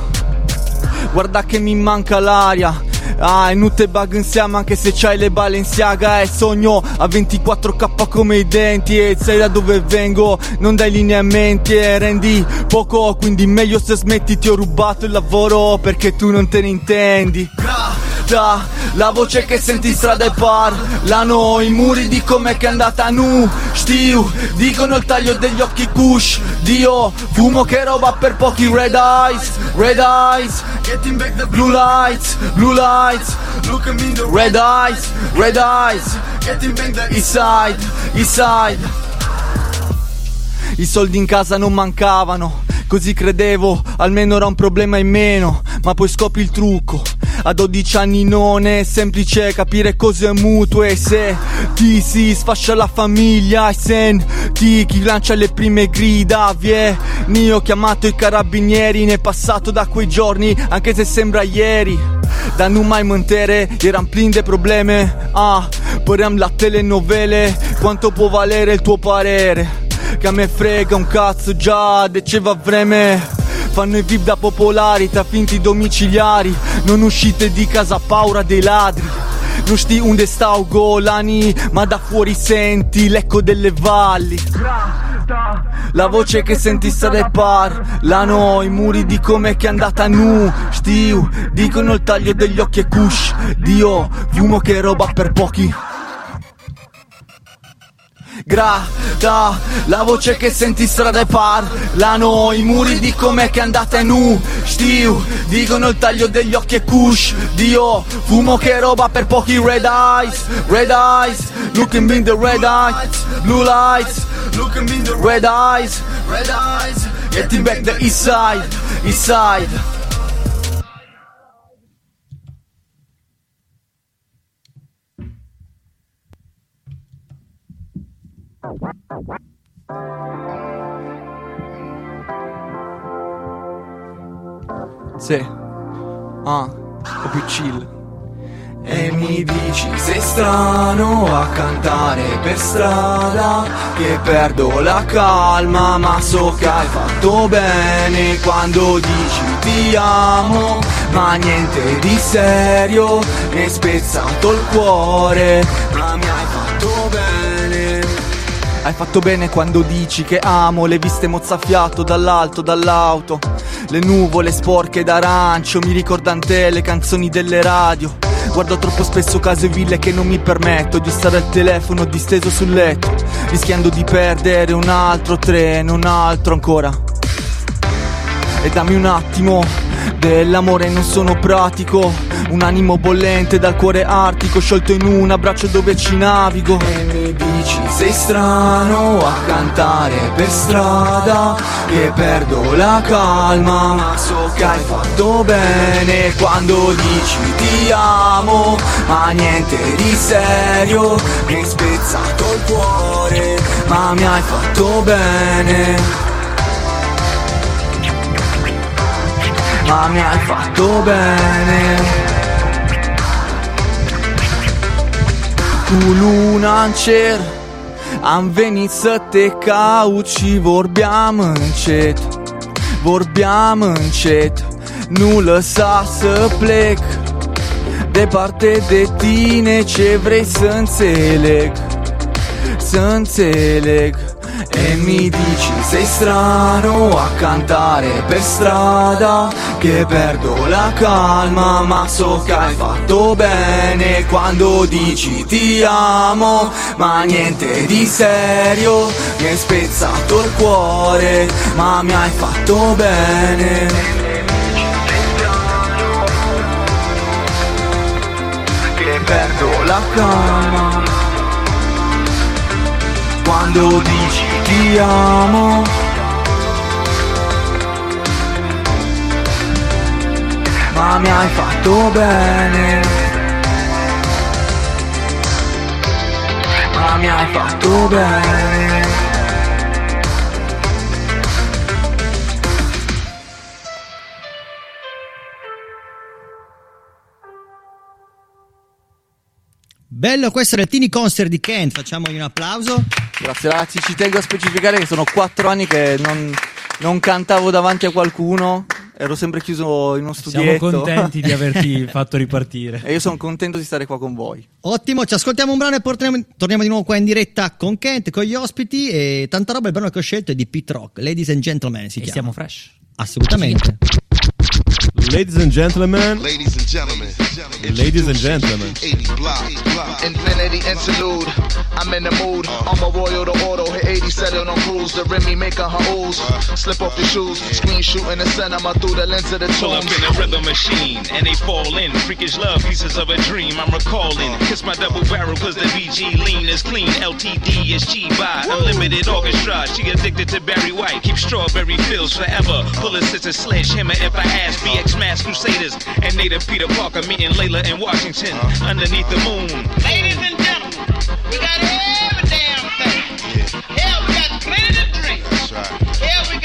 Guarda che mi manca l'aria. Ah, e non te bug insieme anche se c'hai le Balenciaga E sogno a 24k come i denti E sai da dove vengo, non dai lineamenti E rendi poco, quindi meglio se smetti Ti ho rubato il lavoro perché tu non te ne intendi Da, la voce che senti in strada e parlano I muri di com'è che è andata nu. Stiu, dicono il taglio degli occhi kush Dio, fumo che roba per pochi red eyes Red eyes, getting back the blue lights Blue lights, look at me the red eyes Red eyes, getting back the east side East side. I soldi in casa non mancavano, così credevo, almeno era un problema in meno, ma poi scopri il trucco. A 12 anni non è semplice capire cosa è mutuo e se ti si sfascia la famiglia e senti chi lancia le prime grida. Vieni ho chiamato i carabinieri ne è passato da quei giorni anche se sembra ieri. Da non mai mentere eram plin de probleme. Ah păream la telenovele quanto può valere il tuo parere che a me frega un cazzo già de ce va vreme. Fanno i VIP da popolari tra finti domiciliari. Non uscite di casa paura dei ladri. Non știi unde stau golani Ma da fuori senti l'eco delle valli. La voce che senti strada parlano I muri di come che è andata nu. Stiu, dicono il taglio degli occhi e kush Dio, fumo che roba per pochi Grata, la voce che senti strada e parlano I muri di com'è che è andata nu Stiu, dicono il taglio degli occhi e kush Dio, fumo che roba per pochi red eyes Red eyes, look at me in the red eyes Blue lights, look at me in the red eyes Red eyes, getting back the east side East side Sì. Ah, un più chill. E mi dici sei strano a cantare per strada Che perdo la calma ma so che hai fatto bene Quando dici ti amo ma niente di serio Mi hai spezzato il cuore ma mi hai fatto bene hai fatto bene quando dici che amo le viste mozzafiato dall'alto, dall'auto. Le nuvole sporche d'arancio mi ricordano te le canzoni delle radio. Guardo troppo spesso case e ville che non mi permetto di stare al telefono disteso sul letto, rischiando di perdere un altro treno, un altro ancora. E dammi un attimo dell'amore non sono pratico. Un animo bollente dal cuore artico Sciolto in un abbraccio dove ci navigo. E mi dici sei strano a cantare per strada Che perdo la calma Ma so che hai fatto bene Quando dici ti amo Ma niente di serio Mi hai spezzato il cuore Ma mi hai fatto bene ma mi hai fatto bene. Tu lunancer, am venit să te caut și vorbeam încet, vorbeam încet. Nu lăsa să plec Departe de tine ce vrei să înțeleg Să înțeleg E mi dici sei strano a cantare per strada Che perdo la calma ma so che hai fatto bene. Quando dici ti amo ma niente di serio Mi hai spezzato il cuore ma mi hai fatto bene. Perdo la calma quando dici ti amo. Ma mi hai fatto bene. Ma mi hai fatto bene.
Bello, questo era il Tini Concert di Kent. Facciamogli un applauso.
Grazie ragazzi, ci tengo a specificare che sono quattro anni che non, non cantavo davanti a qualcuno, ero sempre chiuso in uno
Siamo
studietto.
contenti di averti fatto ripartire.
E io sono contento di stare qua con voi.
Ottimo, ci ascoltiamo un brano e poi torniamo, torniamo di nuovo qua in diretta con Kent, con gli ospiti e tanta roba. Il brano che ho scelto è di Pete Rock, Ladies and Gentlemen si
E
chiama.
siamo fresh.
Assolutamente.
Ladies and gentlemen.
Ladies and gentlemen.
Ladies and gentlemen.
80 block.
Infinity interlude. I'm in the mood. Uh-huh. I'm a royal to auto. Hit 80 setting on cruise. The Remy making her ooze. Uh-huh. Slip off your shoes. Screen shooting the cinema through the lens of the
Pull up in a rhythm machine and they fall in. Freakish love, pieces of a dream I'm recalling. Uh-huh. Kiss my double barrel cause the VG lean is clean. LTD is G by unlimited orchestra. She addicted to Barry White. Keep strawberry fills forever. Pull a sister sledgehammer if I ask. BX Mass Crusaders and Native Peter Parker meeting Layla in Washington underneath the moon.
Ladies and gentlemen, we got every damn thing. Hell, we got plenty to drink. Hell, we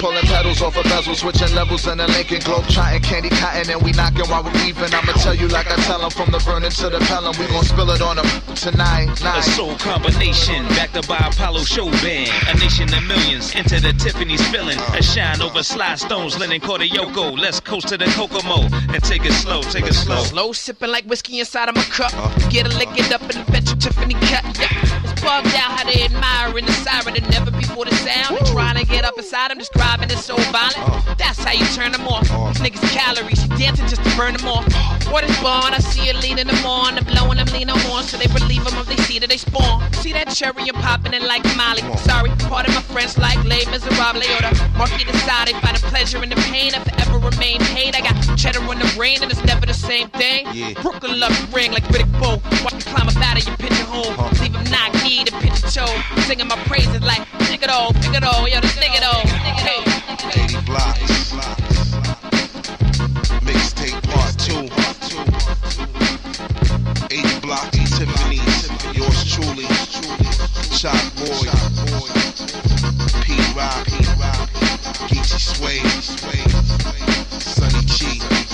Pulling pedals off a bezel, switching levels in a Lincoln Globe, trotting candy cotton, and we knocking while we weaving. I'ma tell you like I tell 'em from the burning to the pelham. We gon' spill it on 'em tonight.
A
Night.
soul combination, backed up by Apollo show band. A nation of millions, into the Tiffany's filling. A shine over Sly Stones, Lennon Yoko. Let's coast to the Kokomo and take it slow, take it slow.
Slow sipping like whiskey inside of my cup. Get a lick it up and bet you Tiffany cut. Yeah. Bugged out how they admire in the siren and never before the sound. Trying to get up inside them, describing it so violent. Oh. That's how you turn them off. Oh. These niggas calories, she dancing just to burn them off. What is born? I see it leading them on and blowing them lean on so they relieve them of they see that they spawn. See that cherry and popping it like Molly. Sorry, part of my friends like Les Miserables or the Marquis de Sade. They find a pleasure in the pain if I ever remain paid. I got cheddar on the brain and it's never the same thing.
Yeah.
Brooklyn love ring like Riddick Bowe. Watch me climb up out of your pigeon hole. Leave him knock knee to pitch a toe. Singing my praises like, dig it all, dig it all, yo, just dig it all. Hey.
80 blocks. 80 blocks, Tiffany's. Yours truly. Chop Boy. P Rock. Geechee Sway. Sunny G.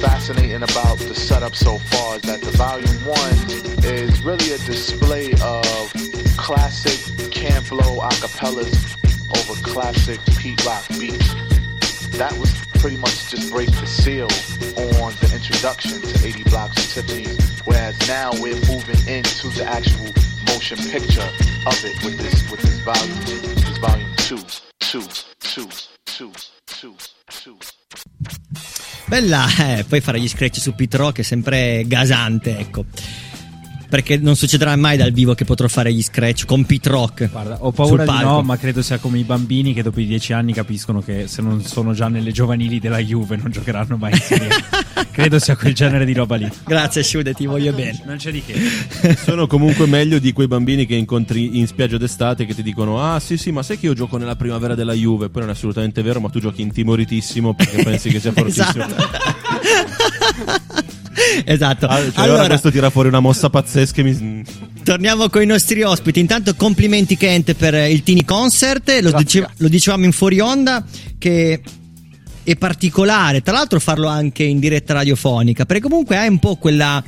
fascinating about the setup so far is that the volume one is really a display of classic Camp Flow acapellas over classic Pete Rock beats. That was pretty much just break the seal on the introduction to 80 Blocks and Tiffany's, whereas now we're moving into the actual motion picture of it with this with this volume this volume two, two,
Bella, eh, poi fare gli scratch su Pete Rock è sempre gasante, ecco. Perché non succederà mai dal vivo che potrò fare gli scratch con Pete Rock.
Guarda, ho paura di no, ma credo sia come i bambini che dopo i dieci anni capiscono che se non sono già nelle giovanili della Juve non giocheranno mai in Serie credo sia quel genere di roba lì.
Grazie Shude, ti voglio bene.
Non c'è di che.
Sono comunque meglio di quei bambini che incontri in spiaggia d'estate che ti dicono: Ah, sì, sì, ma sai che io gioco nella primavera della Juve? Poi non è assolutamente vero, ma tu giochi intimoritissimo perché pensi che sia fortissimo.
Esatto.
Ah, cioè,
allora,
ora questo tira fuori una mossa pazzesca. e Mi...
torniamo con i nostri ospiti. Intanto complimenti Kent per il Tini Concert. Lo, dice- lo dicevamo in fuori onda che e particolare, tra l'altro farlo anche in diretta radiofonica, perché comunque hai un po' quella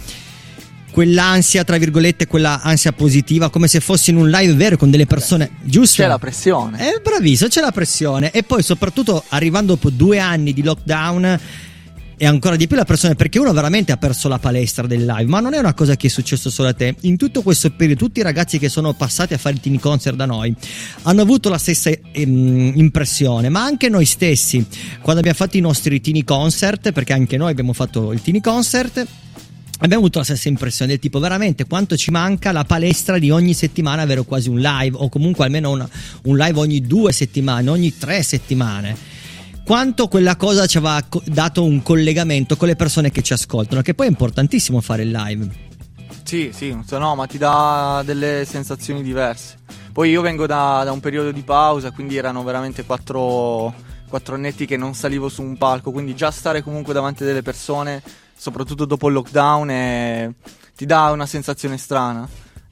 quell'ansia, tra virgolette, quella ansia positiva, come se fossi in un live vero con delle persone, giusto?
C'è la pressione.
È bravissimo, c'è la pressione. E poi, soprattutto, arrivando dopo due anni di lockdown. E ancora di più la pressione perché uno veramente ha perso la palestra del live, ma non è una cosa che è successo solo a te. In tutto questo periodo, tutti i ragazzi che sono passati a fare il team concert da noi hanno avuto la stessa ehm, impressione, ma anche noi stessi, quando abbiamo fatto i nostri team concert, perché anche noi abbiamo fatto il team concert, Abbiamo avuto la stessa impressione del tipo veramente quanto ci manca la palestra di ogni settimana avere quasi un live o comunque almeno una, un live ogni due settimane, ogni tre settimane. Quanto quella cosa ci aveva dato un collegamento con le persone che ci ascoltano, che poi è importantissimo fare il live.
Sì, sì, no, ma ti dà delle sensazioni diverse. Poi io vengo da, da un periodo di pausa, quindi erano veramente quattro, quattro annetti che non salivo su un palco, quindi già stare comunque davanti a delle persone soprattutto dopo il lockdown, e ti dà una sensazione strana.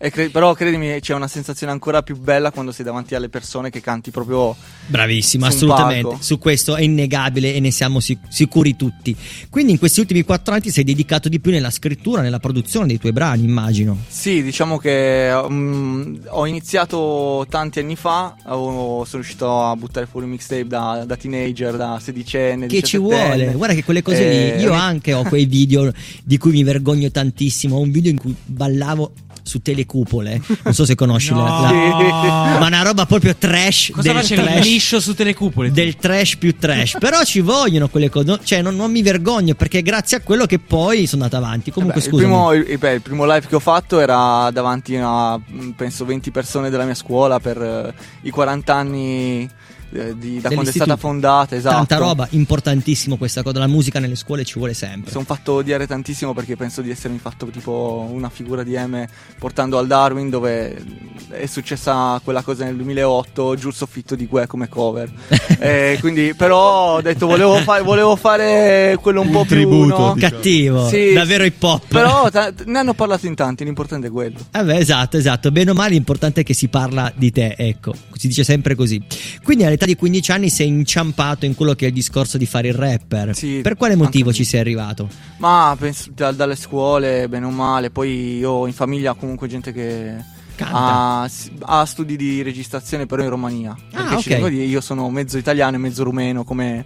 Cre- però credimi, c'è una sensazione ancora più bella quando sei davanti alle persone che canti proprio.
Bravissimo, assolutamente.
palco.
Su questo è innegabile e ne siamo sic- sicuri tutti. Quindi in questi ultimi quattro anni ti sei dedicato di più nella scrittura, nella produzione dei tuoi brani, immagino.
Sì, diciamo che mm, ho iniziato tanti anni fa, ho- sono riuscito a buttare fuori un mixtape da, da teenager, da sedicenne.
Che ci
17enne.
vuole? Guarda che quelle cose
Eh,
lì. Io anche ho quei video di cui mi vergogno tantissimo. Ho un video in cui ballavo su telecupole. Non so se conosci
No.
la, la- ma una roba proprio trash.
Cosa
del
facevi?
trash.
Liscio su telecupole?
Del trash più trash. Però ci vogliono quelle cose. no? Cioè, non, non mi vergogno perché grazie a quello che poi sono andato avanti. Comunque,
Beh, il,
scusa.
primo, il- beh, il primo live che ho fatto era davanti a mm, penso 20 persone della mia scuola per eh, i 40 anni eh, di- da quando è stata fondata. Esatto.
Tanta roba, importantissimo questa cosa. La musica nelle scuole ci vuole sempre.
Mi sono fatto odiare tantissimo perché penso di essermi fatto tipo una figura di M portando al Darwin dove è successa quella cosa nel 2008, giù il soffitto di Gue come cover. Eh, quindi però ho detto volevo, fa- volevo fare quello un, po' più
tributo,
no?
Cattivo, davvero hip hop.
Però ta- ne hanno parlato in tanti, l'importante è quello.
Eh beh, esatto, esatto. Bene o male, l'importante è che si parla di te, ecco. Si dice sempre così. Quindi all'età di 15 anni sei inciampato in quello che è il discorso di fare il rapper. per quale motivo ci sei arrivato?
Ma penso da- dalle scuole, bene o male, poi io in famiglia comunque gente che ha, ha studi di registrazione però in Romania.
Ah,
ci
ok.
devo dire, io sono mezzo italiano e mezzo rumeno come,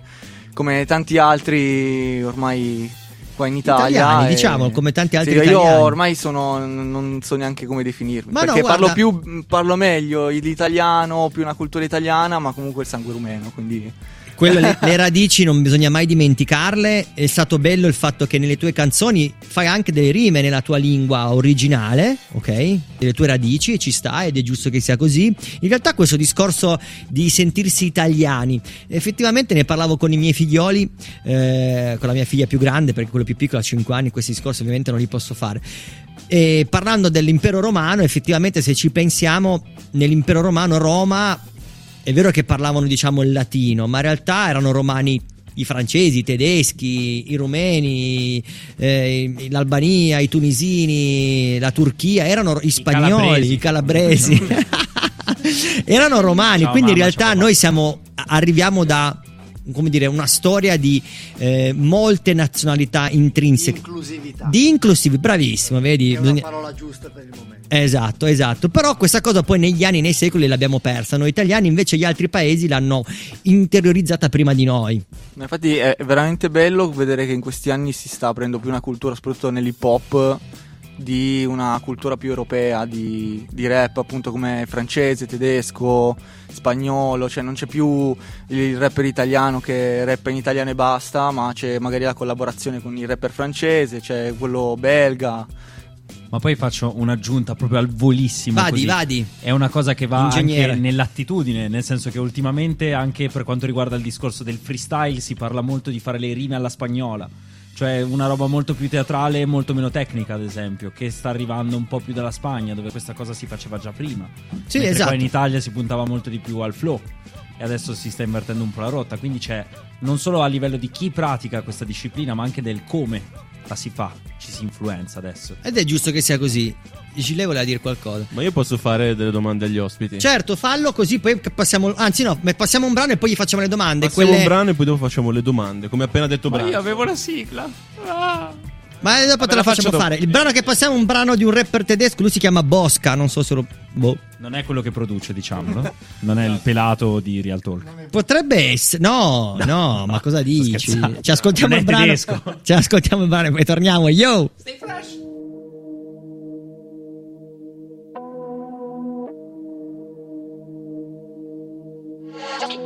come tanti altri ormai qua in Italia.
Italiani,
e-
diciamo, come tanti altri
Sì,
italiani.
Io ormai sono, non so neanche come definirmi.
Ma no,
perché parlo,
guarda-
più, parlo meglio l'italiano, più una cultura italiana, ma comunque il sangue rumeno. Quindi...
Quello, le, le radici non bisogna mai dimenticarle. È stato bello il fatto che nelle tue canzoni fai anche delle rime nella tua lingua originale, ok? Delle tue radici, ci sta ed è giusto che sia così. In realtà questo discorso di sentirsi italiani, effettivamente ne parlavo con i miei figlioli, eh, con la mia figlia più grande, perché quello più piccolo ha 5 anni, questi discorsi ovviamente non li posso fare. E parlando dell'impero romano, effettivamente se ci pensiamo, nell'impero romano Roma è vero che parlavano diciamo il latino, ma in realtà erano romani i francesi, i tedeschi, i rumeni, eh, l'Albania, i tunisini, la Turchia, erano i spagnoli, i calabresi. erano romani,
Ciao,
quindi in
mamma,
realtà noi siamo arriviamo da come dire, una storia di eh, molte nazionalità intrinseche.
Inclusività.
Di inclusivi, bravissimo, vedi?
È una
Bisogna-
parola giusta per il momento.
Esatto, esatto. Però questa cosa poi negli anni, nei secoli l'abbiamo persa. Noi italiani invece gli altri paesi l'hanno interiorizzata prima di noi.
Infatti è veramente bello vedere che in questi anni si sta aprendo più una cultura, soprattutto nell'hip hop, di una cultura più europea, di, di rap appunto come francese, tedesco, spagnolo, cioè non c'è più il rapper italiano che rappa in italiano e basta, ma c'è magari la collaborazione con il rapper francese, c'è quello belga.
Ma poi faccio un'aggiunta proprio al volissimo.
Vadi,
così.
vadi.
È una cosa che va
Ingegnere.
anche nell'attitudine, nel senso che ultimamente anche per quanto riguarda il discorso del freestyle si parla molto di fare le rime alla spagnola. Cioè una roba molto più teatrale e molto meno tecnica, ad esempio, che sta arrivando un po' più dalla Spagna, dove questa cosa si faceva già prima.
Sì,
Mentre
esatto.
in Italia si puntava molto di più al flow. E adesso si sta invertendo un po' la rotta. Quindi c'è non solo a livello di chi pratica questa disciplina, ma anche del come la si fa, ci si influenza adesso.
Ed è giusto che sia così. Gile voleva dire qualcosa.
Ma io posso fare delle domande agli ospiti?
Certo, fallo così poi passiamo. Anzi, no, passiamo un brano e poi gli facciamo le domande.
Passiamo
quelle-
un brano e poi dopo facciamo le domande, come appena detto
Ma
brano.
io avevo la sigla. Ah.
Ma dopo
Vabbè,
te la
la
facciamo fare. Il brano che passiamo è un brano di un rapper tedesco. Lui si chiama Bosca. Non so se lo. Boh.
Non è quello che produce, diciamolo. Non è il pelato di Real Talk.
Potrebbe essere. No, no, ma cosa dici? Ci ascoltiamo il brano.
tedesco.
Ci ascoltiamo il brano e poi torniamo. Yo!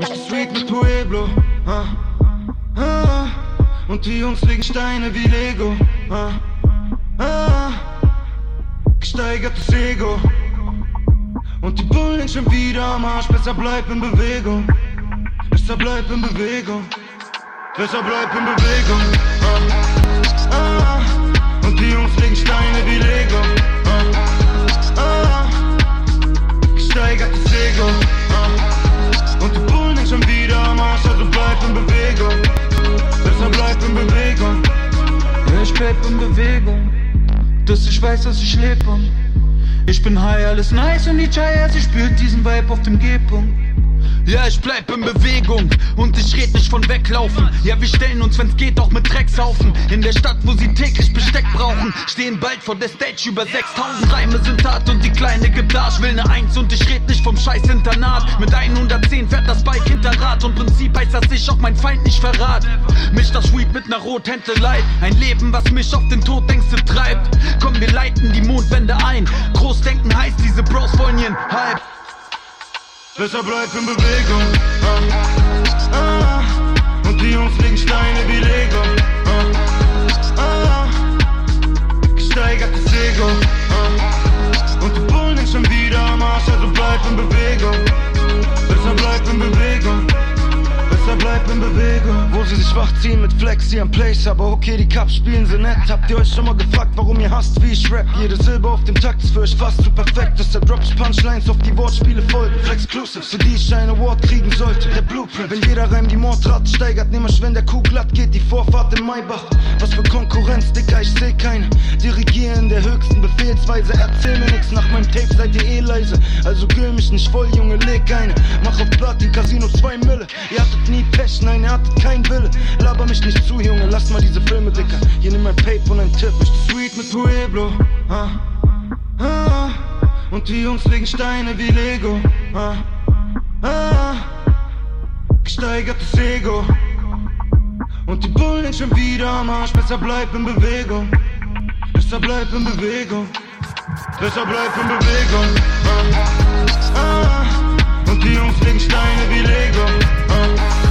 Mr. Sweet mit Pueblo. Ah, ah, und die Jungs legen Steine wie Lego. Ah, ah, gesteigertes Ego. Und die Bullen schon wieder am Arsch. Besser bleib in Bewegung. Besser bleib in Bewegung. Besser bleib in Bewegung. Ah, ah, und die Jungs legen Steine wie Lego. Ah, ah, gesteigertes Ego. Ah, und die Bullen schon wieder am Arsch, also bleib in Bewegung. Besser bleib in Bewegung. Ich bleib in Bewegung. Dass ich weiß, dass ich lebe. Ich bin high, alles nice und die Chaya, sie spürt diesen Vibe auf dem G-Punkt.
Ja, ich bleib in Bewegung und ich red nicht von weglaufen. Ja, wir stellen uns, wenn's geht, auch mit Dreckshaufen. In der Stadt, wo sie täglich Besteck brauchen, stehen bald vor der Stage über 6000 Reime sind hart und die kleine gibt Arsch. Will ne Eins und ich red nicht vom scheiß Internat. Mit 110 fährt das Bike hinter Rad und Prinzip heißt, dass ich auch mein Feind nicht verrat. Misch das Weed mit ner Rothändelei. Ein Leben, was mich auf den Todängste treibt. Komm, wir leiten die Mondwände ein. Großdenken heißt, diese Bros wollen ihren Hype.
Besser bleib in Bewegung. Ah, ah, und die Jungs legen Steine wie Lego. Ah, ah, gesteigertes Ego. Und die Bullen sind schon wieder am Arsch, also bleib in Bewegung. Besser bleib in Bewegung. Besser bleib in Bewegung. Wo sie sich wachziehen mit Flex hier am Place, aber okay, die Cups spielen sie nett. Habt ihr euch schon mal gefragt, warum ihr hasst, wie ich rap? Jede Silbe auf dem Takt ist für euch fast zu perfekt. Dass der Drops Punchlines auf die Wortspiele folgen. Flexclusives, für die ich einen Award kriegen sollte. Der Blueprint, wenn jeder Reim die Mordrate steigert, nehm ich, wenn der Kuh glatt geht, die Vorfahrt im Maybach. Was für Konkurrenz, Dicker, ich seh keine. Dirigieren der höchsten Befehlsweise. Erzähl mir nix, nach meinem Tape seid ihr eh leise. Also grill mich nicht voll, Junge, leg eine. Mach auf Platin, Casino 2 Mille. Ihr hattet nie Pech, nein, ihr hattet keinen Wille. Laber mich nicht zu, Junge, lass mal diese Filme, Dicker. Hier nimm mein Pape und ein Tipp. Ich sweet mit Pueblo. Ah, ah, und die Jungs legen Steine wie Lego. Ah, ah, gesteigertes Ego. Und die Bullen schon wieder am Arsch. Besser bleib in Bewegung. Besser bleib in Bewegung. Besser bleib in Bewegung. Ah, ah, und die Jungs legen Steine wie Lego. Ah,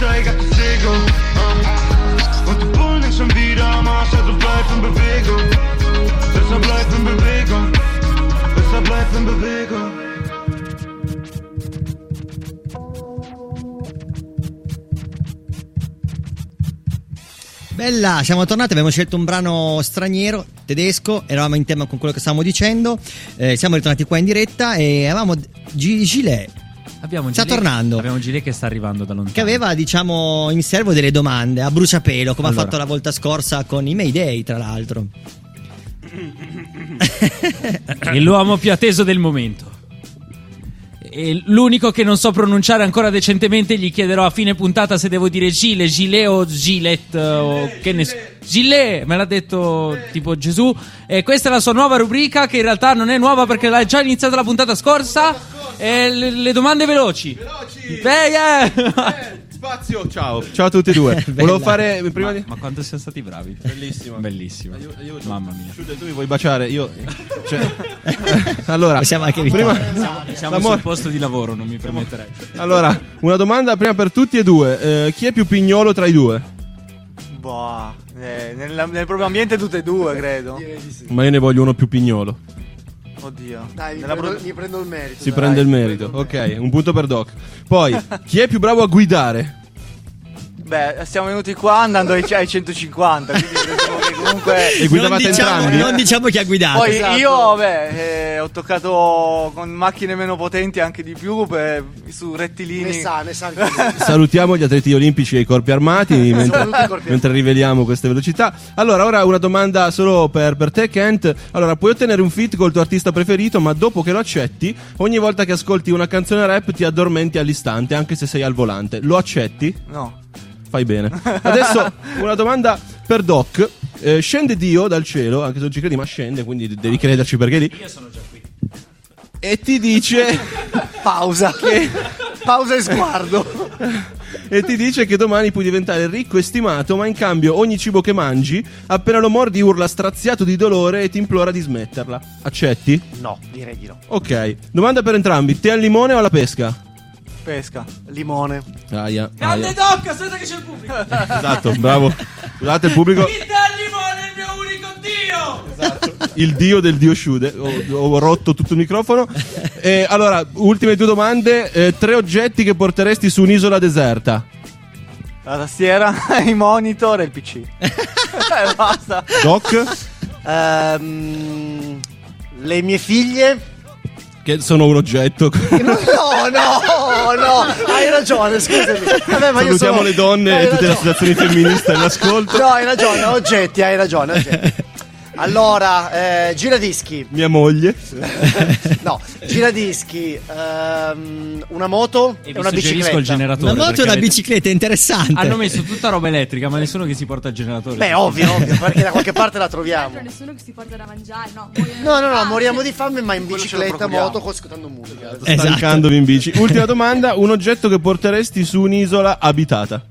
gesteigertes Ego. Ah, und die Bullen schon wieder am Arsch. Also bleib in Bewegung. Besser bleib in Bewegung. Besser bleib in Bewegung.
Bella, siamo tornati, abbiamo scelto un brano straniero, tedesco, eravamo in tema con quello che stavamo dicendo, eh, siamo ritornati qua in diretta e avevamo G- Gilet
Abbiamo
Sta
Gilet-
tornando.
Abbiamo Gilet che sta arrivando da lontano.
che aveva diciamo in serbo delle domande a bruciapelo come
Allora.
ha fatto la volta scorsa con i Mayday tra l'altro.
È l'uomo più atteso del momento. E l'unico che non so pronunciare ancora decentemente gli chiederò a fine puntata se devo dire Gile, Gilet o Gilet o che ne so. Gilet, me l'ha detto tipo Gesù. E questa è la sua nuova rubrica che in realtà non è nuova perché l'ha già iniziata la puntata scorsa. E le, le domande veloci. Veloci.
Spazio, ciao. Ciao a tutti e due. Volevo fare prima
ma,
di
ma quanto siamo stati bravi.
Bellissimo.
Bellissimo. Mamma mia.
Sciute, tu mi vuoi baciare? Io cioè, allora,
Possiamo anche
prima
Siamo, siamo
l'amore-
sul posto di lavoro, non mi permetterei.
Allora, una domanda prima per tutti e due. Eh, chi è più pignolo tra i due?
Boh, eh, nel, nel proprio ambiente tutte e due, credo.
Ma io ne voglio uno più pignolo.
Oddio.
Dai, mi prendo,
pro-
mi prendo il merito.
Si
dai.
prende il merito. Ok, un punto per Doc. Poi, chi è più bravo a guidare?
Beh, siamo venuti qua andando ai, ai 150, quindi presumo che comunque...
E guidavate
non diciamo,
entrambi?
non diciamo chi ha guidato.
Poi
Esatto.
io, beh, eh, ho toccato con macchine meno potenti anche di più per- su rettilini.
Ne sa, ne sa.
Salutiamo gli atleti olimpici e i corpi armati mentre,
corpi
mentre riveliamo queste velocità. Allora, ora una domanda solo per, per te, Kent. Allora, puoi ottenere un fit col tuo artista preferito, ma dopo che lo accetti, ogni volta che ascolti una canzone rap ti addormenti all'istante, anche se sei al volante. Lo accetti?
No.
Fai bene. Adesso una domanda per Doc. Eh, scende Dio dal cielo, anche se non ci credi, ma scende, quindi devi crederci perché è lì.
Io sono già qui.
E ti dice.
Pausa. Pausa e sguardo.
e ti dice che domani puoi diventare ricco e stimato, ma in cambio ogni cibo che mangi, appena lo mordi, urla straziato di dolore e ti implora di smetterla. Accetti?
No, direi di no.
Ok. Domanda per entrambi: te al limone o alla pesca?
Pesca.
Limone.
Aia.
Grande
aia.
Doc, aspetta che c'è il pubblico.
Esatto, bravo. Scusate il pubblico.
Il del limone è il mio unico dio.
il dio del dio Shude. Ho, ho rotto tutto il microfono. E allora, ultime due domande. Eh, tre oggetti che porteresti su un'isola deserta.
La tastiera, i monitor e il PC. Eh, basta.
Doc,
Ehm, le mie figlie.
che sono un oggetto.
No, no, no, hai ragione, scusami. Vabbè, ma
Salutiamo
sono-
le donne
Hai
e tutte le associazioni femministe in ascolto.
No, hai ragione, oggetti, hai ragione, oggetti. Allora, eh, giradischi.
Mia moglie.
No, giradischi, ehm, una moto
E
e una bicicletta.
il generatore.
Una moto e una
avete-
bicicletta, interessante.
Hanno messo tutta roba elettrica, ma nessuno che si porta il generatore.
Beh, ovvio, ovvio, perché da qualche parte la troviamo.
Tra nessuno che si porta da mangiare, no.
No, no, no, moriamo di fame, ma in bicicletta, moto, ascoltando musica.
Esatto.
Stancandovi in bici. Ultima domanda: un oggetto che porteresti su un'isola abitata.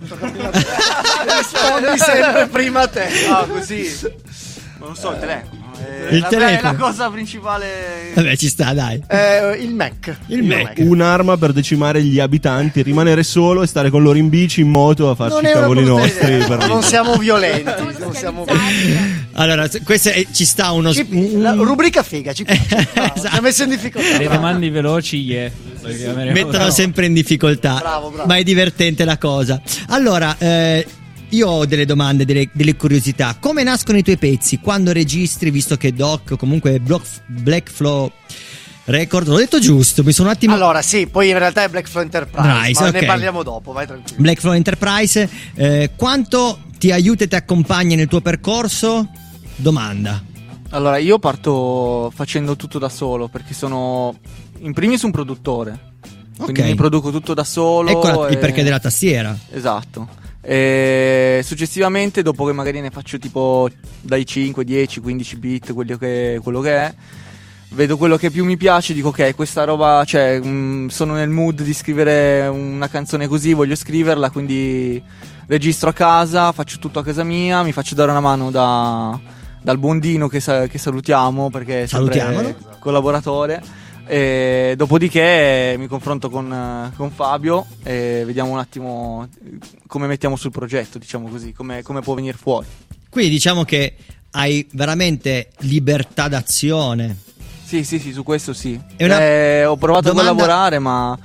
Rispondi sempre prima te.
Ah, così. Non so, il telefono. È
Il
la,
telefono.
È la cosa principale.
Vabbè, ci sta, dai.
Eh, il Mac.
Il Mac.
Un'arma per decimare gli abitanti, rimanere solo e stare con loro in bici, in moto a farci i cavoli nostri.
Non siamo violenti. Non siamo
Allora, questa è- ci sta uno.
Ci-
un-
la rubrica figa, ci piace. Bravo,
Esatto.
Ci ha messo in difficoltà.
Le domande veloci, yeah.
Mettono sempre in difficoltà.
Bravo, bravo.
Ma è divertente la cosa. Allora, eh, io ho delle domande, delle, delle curiosità. Come nascono i tuoi pezzi? Quando registri, visto che Doc, comunque Black Flow Record, l'ho detto giusto, mi sono un attimo.
Allora, sì, poi in realtà è Black Flow Enterprise,
Nice,
ma
ok.
ne parliamo dopo, vai tranquillo.
Black Flow Enterprise, eh, quanto ti aiuta e ti accompagna nel tuo percorso? Domanda.
Allora, io parto facendo tutto da solo perché sono in primis un produttore. Quindi
Ok.
mi produco tutto da solo.
Ecco la- il
e-
perché della tastiera.
Esatto. E successivamente, dopo che magari ne faccio tipo dai 5, 10, 15 bit, quello che, quello che è, vedo quello che più mi piace, dico ok, questa roba, cioè, mm, sono nel mood di scrivere una canzone così, voglio scriverla, quindi registro a casa, faccio tutto a casa mia, mi faccio dare una mano da, dal buondino che, sa- che salutiamo perché è sempre
Salutiamolo.
collaboratore. E dopodiché mi confronto con, con Fabio e vediamo un attimo come mettiamo sul progetto, diciamo così, come, come può venire fuori.
Quindi diciamo che hai veramente libertà d'azione.
Sì, sì, sì, su questo sì. Eh, ho provato
domanda-
a collaborare, ma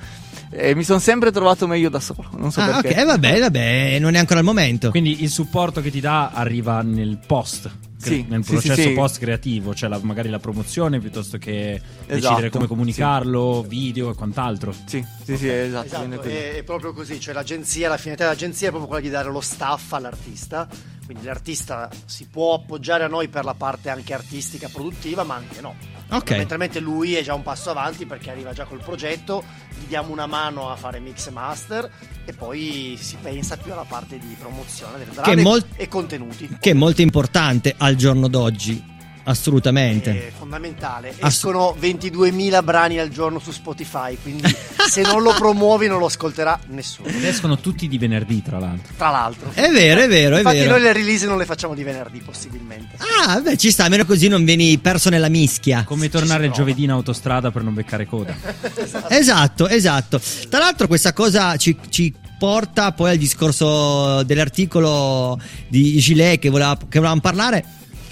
eh, mi sono sempre trovato meglio da solo. Non so
Ah,
perché.
ok, vabbè, vabbè, non è ancora il momento.
Quindi il supporto che ti dà arriva nel post.
Sì,
nel
sì,
processo
sì, sì.
post creativo, cioè la- magari la promozione piuttosto che decidere
Esatto,
come comunicarlo, video e quant'altro.
Sì, sì, sì, esatto. viene
Esatto,
così.
è, è proprio così, cioè l'agenzia, la finalità dell'agenzia è proprio quella di dare lo staff all'artista, quindi l'artista si può appoggiare a noi per la parte anche artistica, produttiva, ma anche no.
Ok.
Fondamentalmente lui è già un passo avanti perché arriva già col progetto, gli diamo una mano a fare mix e master e poi si pensa più alla parte di promozione del brano
mol-
e contenuti.
Che è molto importante al giorno d'oggi. Assolutamente.
È fondamentale.
Ass-
Escono 22.000 brani al giorno su Spotify, quindi se non lo promuovi non lo ascolterà nessuno.
Ed escono tutti di venerdì, tra l'altro.
Tra l'altro.
È vero, è vero, è
Infatti
vero.
noi le release non le facciamo di venerdì possibilmente.
Ah, beh, ci sta, almeno così non vieni perso nella mischia.
Come tornare il giovedì in autostrada per non beccare coda.
Esatto, esatto. Tra l'altro questa cosa ci, ci porta poi al discorso dell'articolo di Gilet che, voleva, che volevamo parlare.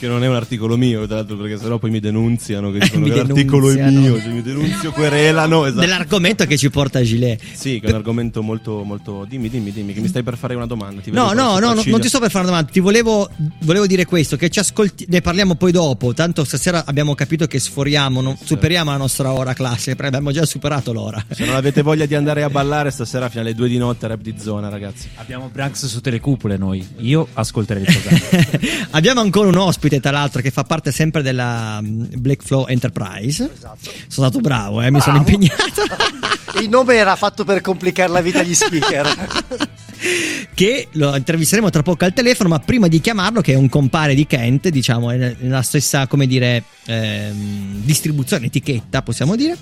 Che non è un articolo mio, tra l'altro, perché sennò poi mi denunziano. Che dicono
Mi
che l'articolo è mio, cioè mi denunzio, querelano. Esatto.
Dell'argomento che ci porta a Gilet.
Sì, che è un argomento molto, molto. Dimmi, dimmi, dimmi, che mi stai per fare una domanda. Ti
No, no, no, non ti sto per fare una domanda. Ti volevo, volevo dire questo: che ci ascolti, ne parliamo poi dopo. Tanto stasera abbiamo capito che sforiamo, non- superiamo la nostra ora classe, perché abbiamo già superato l'ora.
Se non avete voglia di andare a ballare stasera fino alle due di notte, rap di zona, ragazzi.
Abbiamo Branks sotto le cupole noi. Io ascolterei il programma.
Abbiamo ancora un ospite, tra l'altro, che fa parte sempre della mm, Black Flow Enterprise.
Esatto.
Sono stato bravo, eh, mi sono impegnato.
Il nome era fatto per complicare la vita agli speaker.
che lo intervisteremo tra poco al telefono, ma prima di chiamarlo, che è un compare di Kent, diciamo, è nella stessa, come dire, ehm, distribuzione, etichetta, possiamo dire,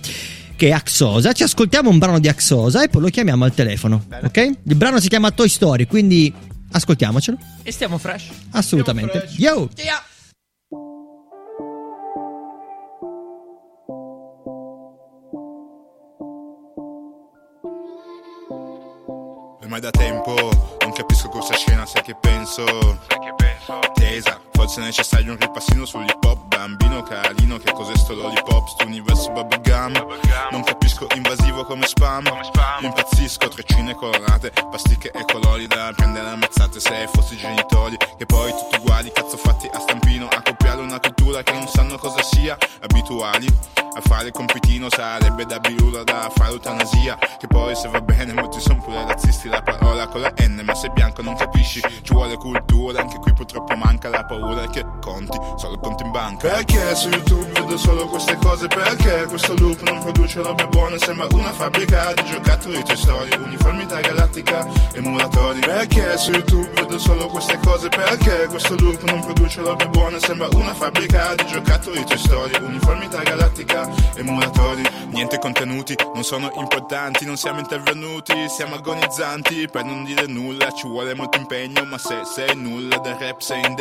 che è Axosa. Ci ascoltiamo un brano di Axosa e poi lo chiamiamo al telefono, ok? Il brano si chiama Toy Story, quindi ascoltiamocelo.
e stiamo fresh.
Assolutamente. Yo!
Ormai da tempo non capisco questa scena, sai che penso? Tesa, forse è necessario un ripassino sull'hip hop Bambino carino, che cos'è sto lollipop? Sto universo bubblegum. Non capisco invasivo come spam. Impazzisco, treccine colorate Pasticche e colori da prendere a mazzate Se fossi genitori, che poi tutti uguali Cazzo fatti a stampino, a copiare una cultura Che non sanno cosa sia, abituali A fare il compitino sarebbe da biura da fare eutanasia. Che poi se va bene molti sono pure razzisti La parola con la N ma sei bianco non capisci. Ci vuole cultura, anche qui purtroppo manca la paura che conti, solo conti in banca. Perché su YouTube vedo solo queste cose? Perché questo loop non produce robe buone? Sembra una fabbrica di giocattoli Toy Story Uniformità galattica, emulatori. Perché su YouTube vedo solo queste cose? Perché questo loop non produce robe buone? Sembra una fabbrica di giocattoli Toy Story Uniformità galattica, emulatori. Niente contenuti, non sono importanti Non siamo intervenuti, siamo agonizzanti. Per non dire nulla ci vuole molto impegno Ma se sei nulla del rap sei indegno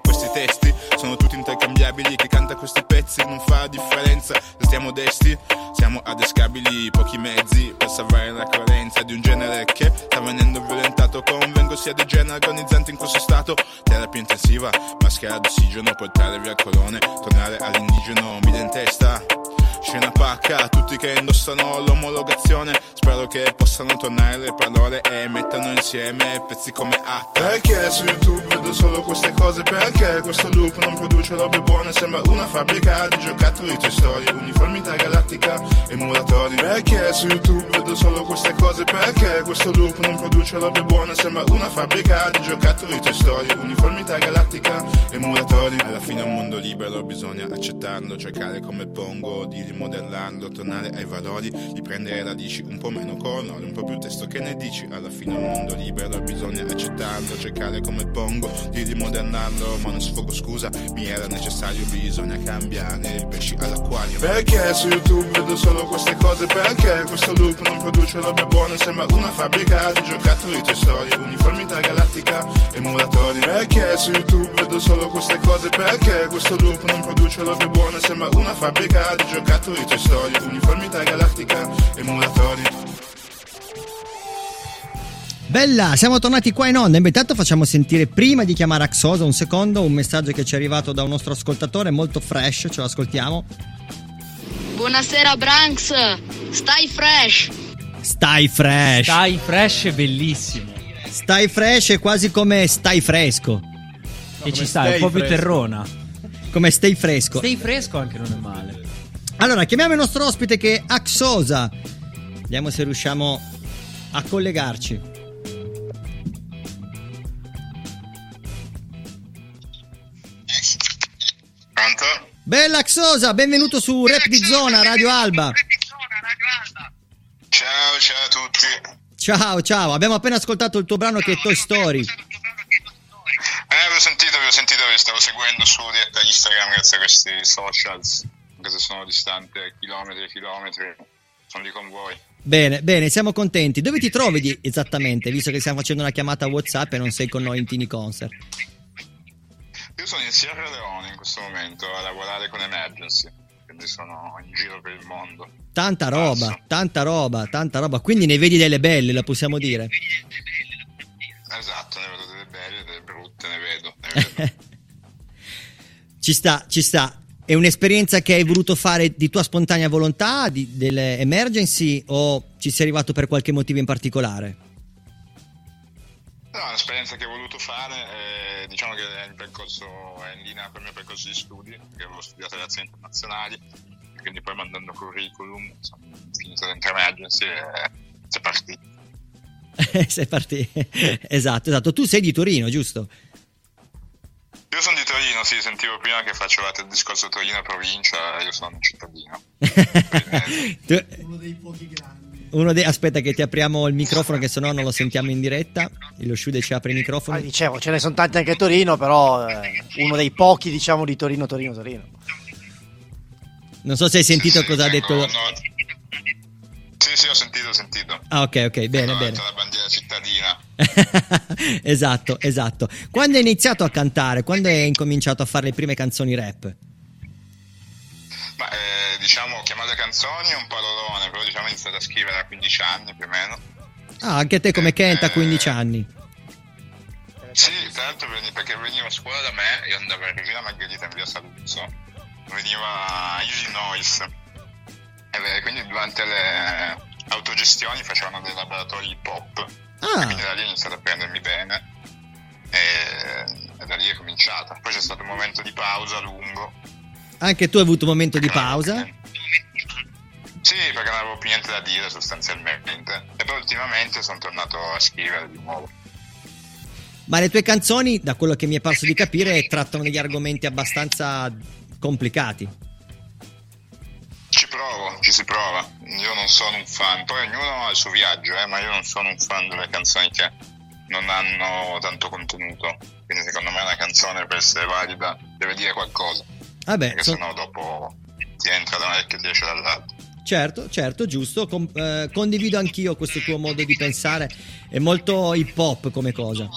Questi testi sono tutti intercambiabili Chi canta questi pezzi non fa differenza. Se stiamo desti, siamo adescabili Pochi mezzi per salvare la coerenza Di un genere che sta venendo violentato. Convengo sia dei generi agonizzanti in questo stato Terapia intensiva, maschera d'ossigeno Portare via il colone, tornare all'indigeno Mille in testa Scena pacca, tutti che indossano l'omologazione. Spero che possano tornare le parole e mettano insieme pezzi come H. Perché su YouTube vedo solo queste cose? Perché questo loop non produce robe buone? Sembra una fabbrica di giocattoli Toy Story Uniformità galattica, emulatori Perché su YouTube vedo solo queste cose? Perché questo loop non produce robe buone? Sembra una fabbrica di giocattoli Toy Story Uniformità galattica, emulatori Alla fine è un mondo libero, bisogna accettarlo Cercare come pongo di rimodellarlo Tornare ai valori, di prendere radici Un po' meno colori, un po' più testo Che ne dici? Alla fine un mondo libero, bisogna accettarlo Cercare come pongo di rimodellarlo Ma non sfogo scusa, mi era necessario Bisogna cambiare i pesci all'acquario. Perché su YouTube vedo solo queste cose? Perché questo loop non produce robe buone Sembra una fabbrica di giocattoli Toy Story Uniformità galattica, emulatori Perché su YouTube vedo solo queste cose? Perché questo loop non produce robe buone Sembra una fabbrica di giocattoli Toy Story Uniformità galattica, emulatori
Bella, siamo tornati qua in onda. Intanto facciamo sentire prima di chiamare Axosa un secondo un messaggio che ci è arrivato da un nostro ascoltatore molto fresh, ce lo ascoltiamo.
Buonasera Branks, stai fresh.
Stai fresh.
Stai fresh è bellissimo.
Stai fresh è quasi come stai fresco.
E ci sta, è un po' più terrona.
Come stai fresco.
Stai fresco anche non è male.
Allora, chiamiamo il nostro ospite che è Axosa. Vediamo se riusciamo a collegarci.
Pronto?
Bella Axosa, benvenuto su Rap di Zona, Radio Alba.
Ciao, ciao a tutti.
Ciao, ciao, abbiamo appena ascoltato il tuo brano che è Toy Story.
Eh, avevo sentito, avevo sentito, vi stavo seguendo su Instagram grazie a questi socials, anche se sono distante chilometri e chilometri, sono lì con voi.
Bene, bene, siamo contenti. Dove ti trovi di- esattamente, visto che stiamo facendo una chiamata WhatsApp e non sei con noi in Tini Concert?
Io sono in Sierra Leone in questo momento a lavorare con Emergency, quindi sono in giro per il mondo.
Tanta roba, tanta roba, tanta roba. Quindi ne vedi delle belle, la possiamo dire.
Esatto, ne vedo delle belle, delle brutte, ne vedo. Ne vedo.
Ci sta, ci sta. È un'esperienza che hai voluto fare di tua spontanea volontà, di- delle emergency, o ci sei arrivato per qualche motivo in particolare?
No, è un'esperienza che ho voluto fare, eh, diciamo che è, il percorso, è in linea con il mio percorso di studi, perché avevo studiato relazioni internazionali, quindi poi mandando curriculum, sono finito dentro emergency e si è partito.
sei partito. esatto, esatto. Tu sei di Torino, giusto?
Io sono di Torino, sì, sentivo prima che facevate il discorso Torino provincia, io sono un cittadino.
Tu- Uno dei... Aspetta che ti apriamo il microfono che sennò non lo sentiamo in diretta. Lo Shude ci apre il microfono.
Ah, dicevo, ce ne sono tanti anche a Torino, però eh, uno dei pochi, diciamo, di Torino, Torino, Torino.
Non so se hai sentito cosa ha detto...
Sì, sì, ho sentito, ho sentito.
Ah, ok, ok, bene,
Ho
bene.
la bandiera cittadina.
esatto, esatto. Quando hai iniziato a cantare? Quando hai incominciato a fare le prime canzoni rap?
Ma eh, diciamo, chiamate canzoni è un parolone, però diciamo ho iniziato a scrivere a 15 anni più o meno.
Ah, anche te come Kent a 15 anni.
Sì, tra l'altro perché veniva a scuola da me, io andavo a Regina Margherita in via Saluzzo, veniva Easy Noise. E quindi durante le autogestioni facevano dei laboratori hip hop.
Ah.
Quindi da lì ho iniziato a prendermi bene. E, e da lì è cominciata. Poi c'è stato un momento di pausa lungo.
Anche tu hai avuto un momento di pausa?
Sì, perché non avevo più niente da dire sostanzialmente. E poi ultimamente sono tornato a scrivere di nuovo.
Ma le tue canzoni, da quello che mi è parso di capire, trattano degli argomenti abbastanza complicati.
Ci provo, ci si prova. Io non sono un fan, poi ognuno ha il suo viaggio, eh, ma io non sono un fan delle canzoni che non hanno tanto contenuto. Quindi secondo me una canzone per essere valida deve dire qualcosa.
Vabbè,
perché
son-
sennò dopo ti entra da un orecchio e ti esce dall'altro.
certo, certo, giusto. Com- eh, condivido anch'io questo tuo modo di pensare. È molto hip hop come cosa.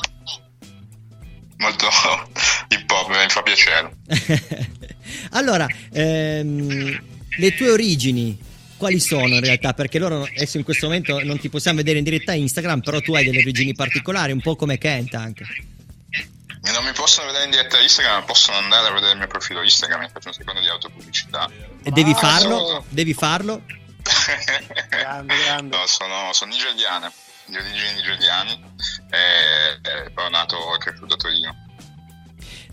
Molto hip hop, mi fa piacere.
Allora, ehm, le tue origini quali sono in realtà? Perché loro adesso in questo momento non ti possiamo vedere in diretta a Instagram, però tu hai delle origini particolari, un po' come Kent anche.
E non mi possono vedere in diretta Instagram, ma possono andare a vedere il mio profilo Instagram, mi faccio un secondo di autopubblicità.
E devi
Ah,
farlo?
sono-
Devi farlo?
No, sono, sono nigeriane, di origini nigeriani, e, e poi ho nato e cresciuto a Torino.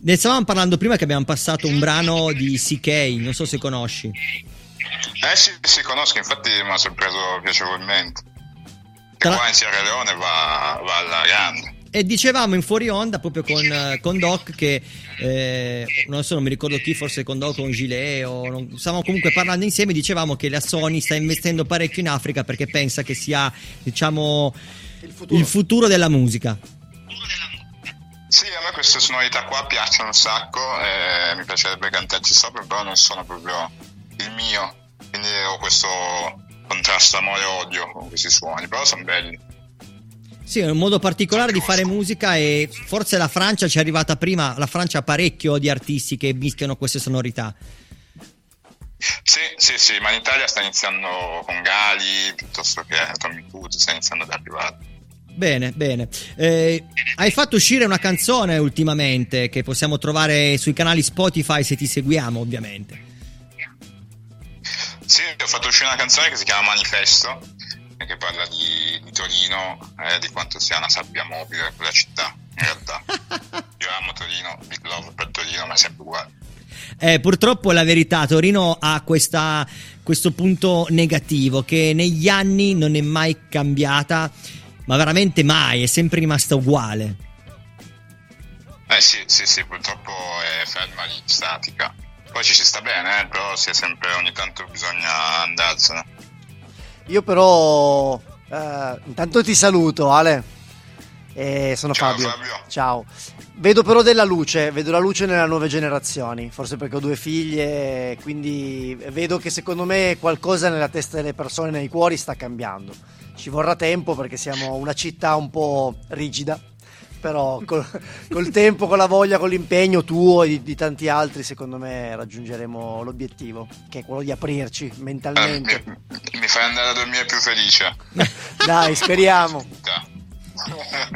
Ne stavamo parlando prima che abbiamo passato un brano di CK, non so se conosci.
Eh sì, sì, conosco, infatti mi ha sorpreso piacevolmente. Che
Tra-
qua in Sierra Leone va, va alla grande.
E dicevamo in fuori onda proprio con, eh, con Doc che eh, non so, non mi ricordo chi, forse con Doc o con Gilet o non- stavamo comunque parlando insieme. Dicevamo che la Sony sta investendo parecchio in Africa perché pensa che sia, diciamo, il futuro, della musica.
Sì, a me queste sonorità qua piacciono un sacco, e mi piacerebbe cantarci sopra, però non sono proprio il mio, quindi ho questo contrasto amore-odio con questi suoni, però sono belli.
Sì, è un modo particolare di fare musica e forse la Francia ci è arrivata prima. La Francia ha parecchio di artisti che mischiano queste sonorità.
Sì, sì, sì, ma in Italia sta iniziando con Gali, piuttosto che Tommy Cruise, sta iniziando ad arrivare.
Bene, bene. Eh, hai fatto uscire una canzone ultimamente che possiamo trovare sui canali Spotify se ti seguiamo, ovviamente.
Sì, ho fatto uscire una canzone che si chiama Manifesto, che parla di, di Torino e di quanto sia una sabbia mobile quella città, in realtà. Io amo Torino, big love per Torino, ma è sempre uguale.
Eh, purtroppo è la verità, Torino ha questa- questo punto negativo che negli anni non è mai cambiata, ma veramente mai, è sempre rimasta uguale.
Eh sì, sì, sì, purtroppo è ferma lì, statica. Poi ci si sta bene, eh, però si è sempre, ogni tanto bisogna andarsene.
Io però eh, intanto ti saluto Ale. E sono
Ciao,
Fabio.
Fabio.
Ciao. Vedo però della luce, vedo la luce nelle nuove generazioni, forse perché ho due figlie, quindi vedo che secondo me qualcosa nella testa delle persone, nei cuori sta cambiando. Ci vorrà tempo perché siamo una città un po' rigida, però col, col tempo, con la voglia, con l'impegno tuo e di, di tanti altri, secondo me raggiungeremo l'obiettivo, che è quello di aprirci mentalmente.
Mi fai andare a dormire più felice.
Dai, speriamo.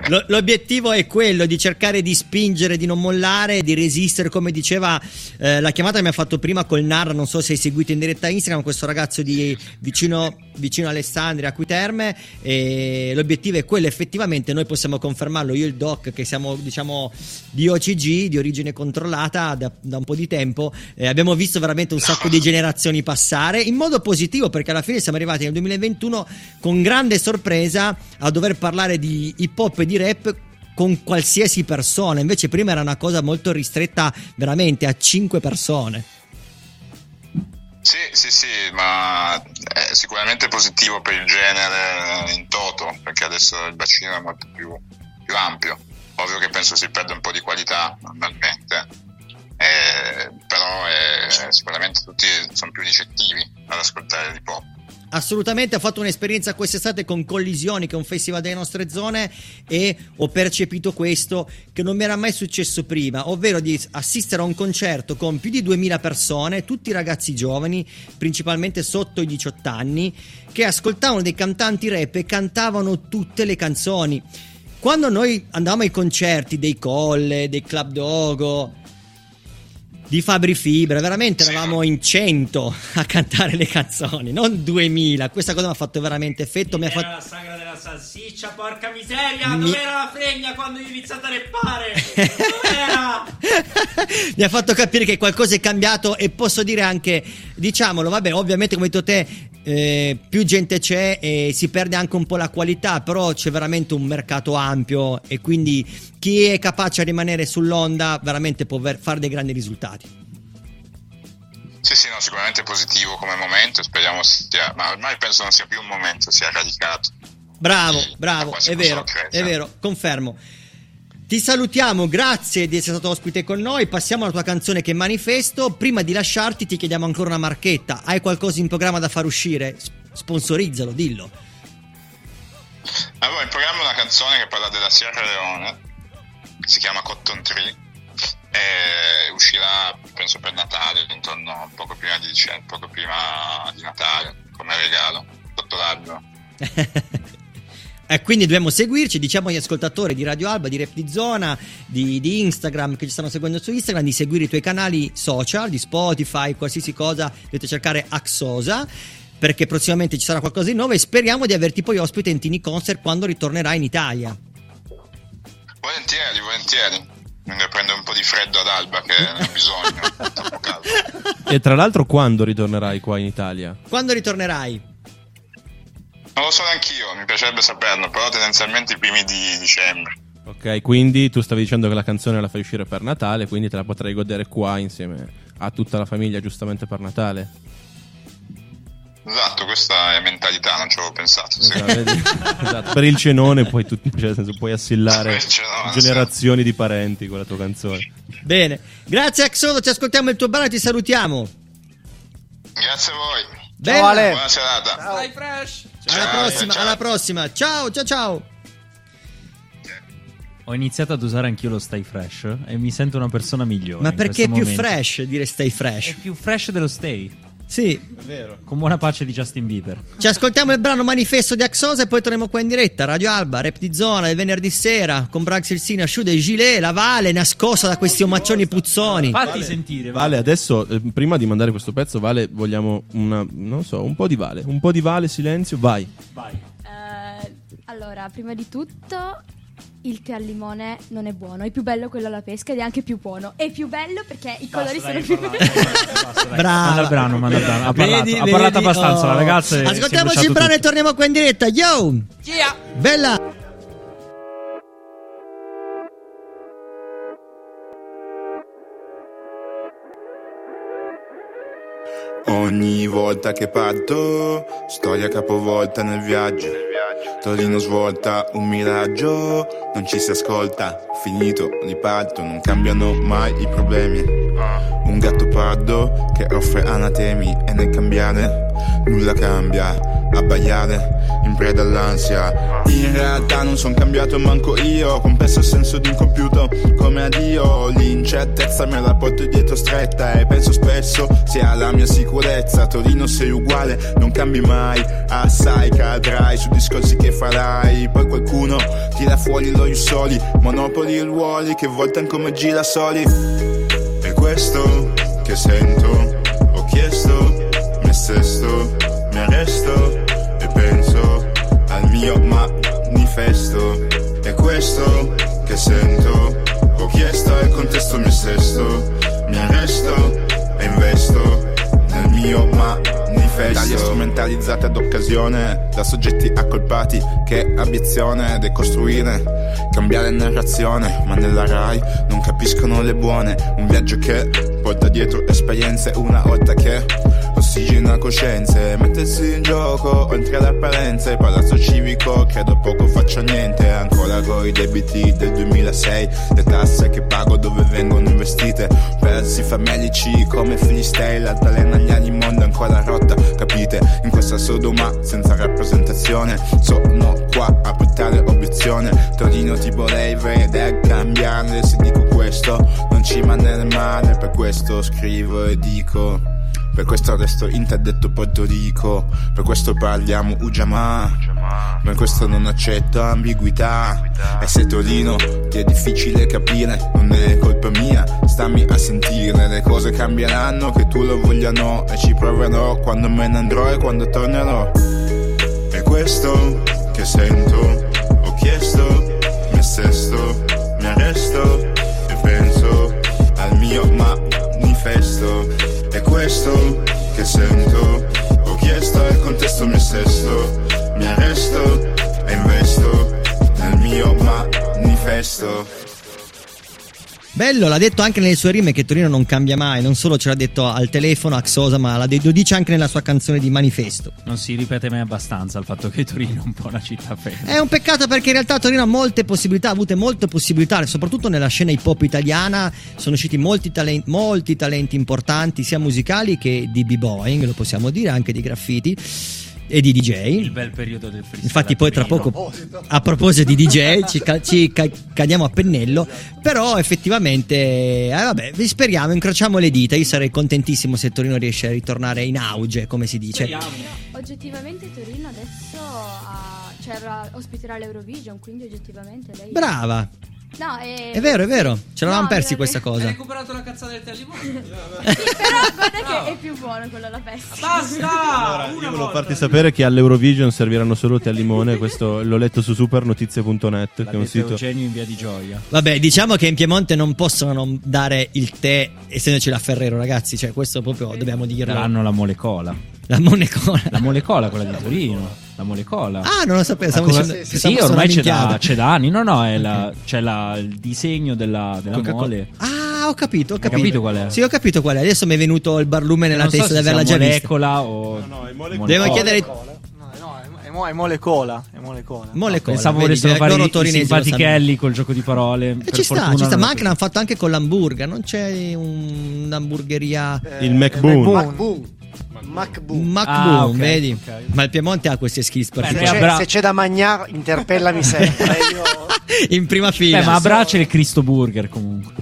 Lo- l'obiettivo è quello di cercare di spingere, di non mollare, di resistere, come diceva eh, la chiamata che mi ha fatto prima col Narra, non so se hai seguito in diretta Instagram, questo ragazzo di vicino, vicino Alessandria, a Quiterme, e l'obiettivo è quello, effettivamente noi possiamo confermarlo, io e il Doc che siamo diciamo di OCG, di origine controllata da, da un po' di tempo, eh, abbiamo visto veramente un sacco di generazioni passare in modo positivo perché alla fine siamo arrivati nel 2021 con grande sorpresa a dover parlare di hip hop e di rap con qualsiasi persona, invece prima era una cosa molto ristretta veramente a 5 persone.
Sì, sì, sì, ma è sicuramente positivo per il genere in toto, perché adesso il bacino è molto più, più ampio. Ovvio che penso si perde un po' di qualità normalmente, eh, però eh, sicuramente tutti sono più ricettivi ad ascoltare l'hip hop.
Assolutamente, ho fatto un'esperienza quest'estate con Collisioni, che è un festival delle nostre zone, e ho percepito questo che non mi era mai successo prima, ovvero di assistere a un concerto con più di 2000 persone, tutti ragazzi giovani, principalmente sotto i 18 anni, che ascoltavano dei cantanti rap e cantavano tutte le canzoni. Quando noi andavamo ai concerti dei Colle, dei Club Dogo, di Fabri Fibra, veramente eravamo in 100 a cantare le canzoni, non 2000. Questa cosa mi ha fatto veramente effetto. Mi ha fatto...
la sagra della salsiccia, porca miseria!
Mi-
Dov'era la fregna quando hai iniziato a reppare? Dov'era?
mi ha fatto capire che qualcosa è cambiato e posso dire anche, diciamolo, vabbè, ovviamente come hai detto te, eh, più gente c'è e si perde anche un po' la qualità, però c'è veramente un mercato ampio e quindi chi è capace a rimanere sull'onda veramente può ver- fare dei grandi risultati.
Sì, sì, no, sicuramente positivo come momento, speriamo sia, ma ormai penso non sia più un momento, sia radicato.
Bravo, bravo, è vero,
posso
è
credere.
vero, confermo. Ti salutiamo, grazie di essere stato ospite con noi. Passiamo alla tua canzone che Manifesto. Prima di lasciarti, ti chiediamo ancora una marchetta. Hai qualcosa in programma da far uscire? Sponsorizzalo, dillo.
Allora, in programma una canzone che parla della Sierra Leone, si chiama Cotton Tree, e uscirà, penso, per Natale, intorno poco prima di poco prima di Natale, come regalo, sotto l'albero.
E quindi dobbiamo seguirci, diciamo agli ascoltatori di Radio Alba, di Rap di Zona, di, di Instagram che ci stanno seguendo su Instagram, di seguire i tuoi canali social, di Spotify, qualsiasi cosa, dovete cercare Axosa, perché prossimamente ci sarà qualcosa di nuovo e speriamo di averti poi ospite in Tini Concert quando ritornerai in Italia.
Volentieri, volentieri. Mi prendo un po' di freddo ad Alba che ne ho bisogno, troppo caldo.
E tra l'altro, quando ritornerai qua in Italia?
Quando ritornerai?
Non lo so neanch'io, mi piacerebbe saperlo, però tendenzialmente i primi di dicembre.
Ok, quindi tu stavi dicendo che la canzone la fai uscire per Natale, quindi te la potrai godere qua insieme a tutta la famiglia, giustamente per Natale.
Esatto, questa è mentalità, non ci avevo pensato. sì.
Esatto? Esatto, Per il cenone puoi, tu- cioè, nel senso, puoi assillare
cenone,
generazioni di parenti con la tua canzone.
Bene, grazie Axodo, ci ascoltiamo il tuo brano e ti salutiamo.
Grazie a voi.
Bella.
Buona serata.
Dai, fresh!
Alla
Ciao,
prossima,
ciao.
alla prossima. Ciao, ciao, ciao.
Ho iniziato ad usare anch'io lo Stay Fresh e mi sento una persona migliore.
Ma
in
perché è più
momento.
fresh dire stay fresh?
È più fresh dello Stay.
Sì.
È vero.
Con buona pace di Justin Bieber.
Ci ascoltiamo il brano Manifesto di Axosa e poi torniamo qua in diretta. Radio Alba, Rap di Zona, il venerdì sera con Brax Ilsina, Sciude e Gilet, la Vale nascosta da questi omaccioni puzzoni.
Fatti sentire, va.
Vale, adesso, eh, prima di mandare questo pezzo, Vale, vogliamo una, non so, un po' di Vale. Un po' di Vale, silenzio, vai.
Eh, allora, prima di tutto, il tè al limone non è buono. È più bello quello alla pesca ed è anche più buono. È più bello perché i colori
dai,
sono più
Brava.
Manda il brano, manda il brano. Ha parlato,
Vedi,
ha parlato
vedi?
abbastanza
Oh.
la ragazza. e si è
Ascoltiamoci il brano e
tutto.
torniamo qua in diretta. Yo! Bella!
Ogni volta che parto, storia capovolta nel viaggio. Torino svolta, un miraggio, non ci si ascolta, finito, riparto, non cambiano mai i problemi. Un gatto pardo che offre anatemi e nel cambiare nulla cambia. abbaiare in preda all'ansia. In realtà non son cambiato manco io, compresso il senso di incompiuto come addio. L'incertezza me la porto dietro stretta e penso spesso sia la mia sicurezza. Torino sei uguale, non cambi mai, assai cadrai su discorsi che farai. Poi qualcuno tira fuori lo soli, monopoli ruoli che voltano come girasoli. E questo che sento, manifesto. E questo che sento, ho chiesto e contesto me stesso, mi arresto e investo nel mio manifesto. Italia strumentalizzata ad occasione da soggetti accolpati. Che ambizione decostruire, cambiare narrazione, ma nella RAI non capiscono le buone, un viaggio che porta dietro esperienze una volta che ossigena coscienze, mettersi in gioco oltre le apparenze, palazzo civico credo poco faccia niente, ancora coi debiti del 2006, le tasse che pago dove vengono investite, persi famelici come filistei, l'altalena agli anni mondo ancora rotta, capite, in questa sodoma senza rappresentazione, sono qua a buttare obiezione, Torino ti vorrei vedere cambiare, se dico questo non ci mandare male, per questo scrivo e dico... Per questo resto interdetto Porto Rico, per questo parliamo Ujamaa, per questo non accetto ambiguità. E se Torino ti è difficile capire, non è colpa mia, stammi a sentire, le cose cambieranno, che tu lo voglia no, e ci proverò quando me ne andrò e quando tornerò. E questo che sento, ho chiesto me stesso, mi arresto questo che sento, ho chiesto e contesto me stesso, mi arresto e investo nel mio manifesto.
Bello, l'ha detto anche nelle sue rime che Torino non cambia mai, non solo ce l'ha detto al telefono a Xosa, ma lo dice anche nella sua canzone di Manifesto.
Non si ripete mai abbastanza il fatto che Torino è un po' una città ferma.
È un peccato perché in realtà Torino ha molte possibilità, ha avute molte possibilità, soprattutto nella scena hip hop italiana sono usciti molti, talenti, molti talenti importanti, sia musicali che di b-boying, lo possiamo dire, anche di graffiti e di DJ.
Il bel periodo del freestyle.
Infatti, poi tra poco, a proposito di DJ, ci, ca- ci ca- cadiamo a pennello. Però, effettivamente, eh, vabbè, vi speriamo, incrociamo le dita. Io sarei contentissimo se Torino riesce a ritornare in auge, come si dice.
Oggettivamente Torino adesso ha, cioè, ospiterà l'Eurovision, quindi oggettivamente lei...
Brava,
No, è...
è vero, è vero. Ce l'avevamo
No,
persi
mi-
questa cosa.
recuperato la cazzata del Tellimone.
Però guarda che è più buono quello alla pesca.
Basta!
Allora, io volevo farti sapere che all'Eurovision serviranno solo tè al limone. Questo l'ho letto su supernotizie.net, che è un sito.
Eugenio in via di Gioia.
Vabbè, diciamo che in Piemonte non possono non dare il tè essendoci la Ferrero, ragazzi. Cioè, questo proprio dobbiamo dirlo.
Daranno la molecola.
La molecola.
La molecola, quella di Torino. La molecola.
Ah, non lo sapevo. Stavo
cosa-
dicendo-
sì,
solo
ormai c'è da, c'è da anni. No, no, è la- c'è la- il disegno della, della mole.
Ah, ho capito, ho capito.
capito qual è?
Sì, ho capito qual è. Adesso mi è venuto il barlume nella
Non so
testa
se
di averla già vista.
molecola o
Devo chiedere
È, mo- è molecola. È molecola.
molecola.
Pensavo volessero fare
loro
i- i simpatichelli col gioco di parole.
E
Per
ci sta, ci sta, ma
è
anche l'hanno fatto anche con l'hamburger. Non c'è un- un'hamburgeria.
Il McBoon.
McBoon. McBoon,
Ah, ok,
vedi?
ok.
Ma il Piemonte ha queste skills
Se
particolari.
c'è, se c'è da mangiare, interpellami sempre. Io...
In prima fila.
Beh, ma a Braccia è il Cristo Burger comunque.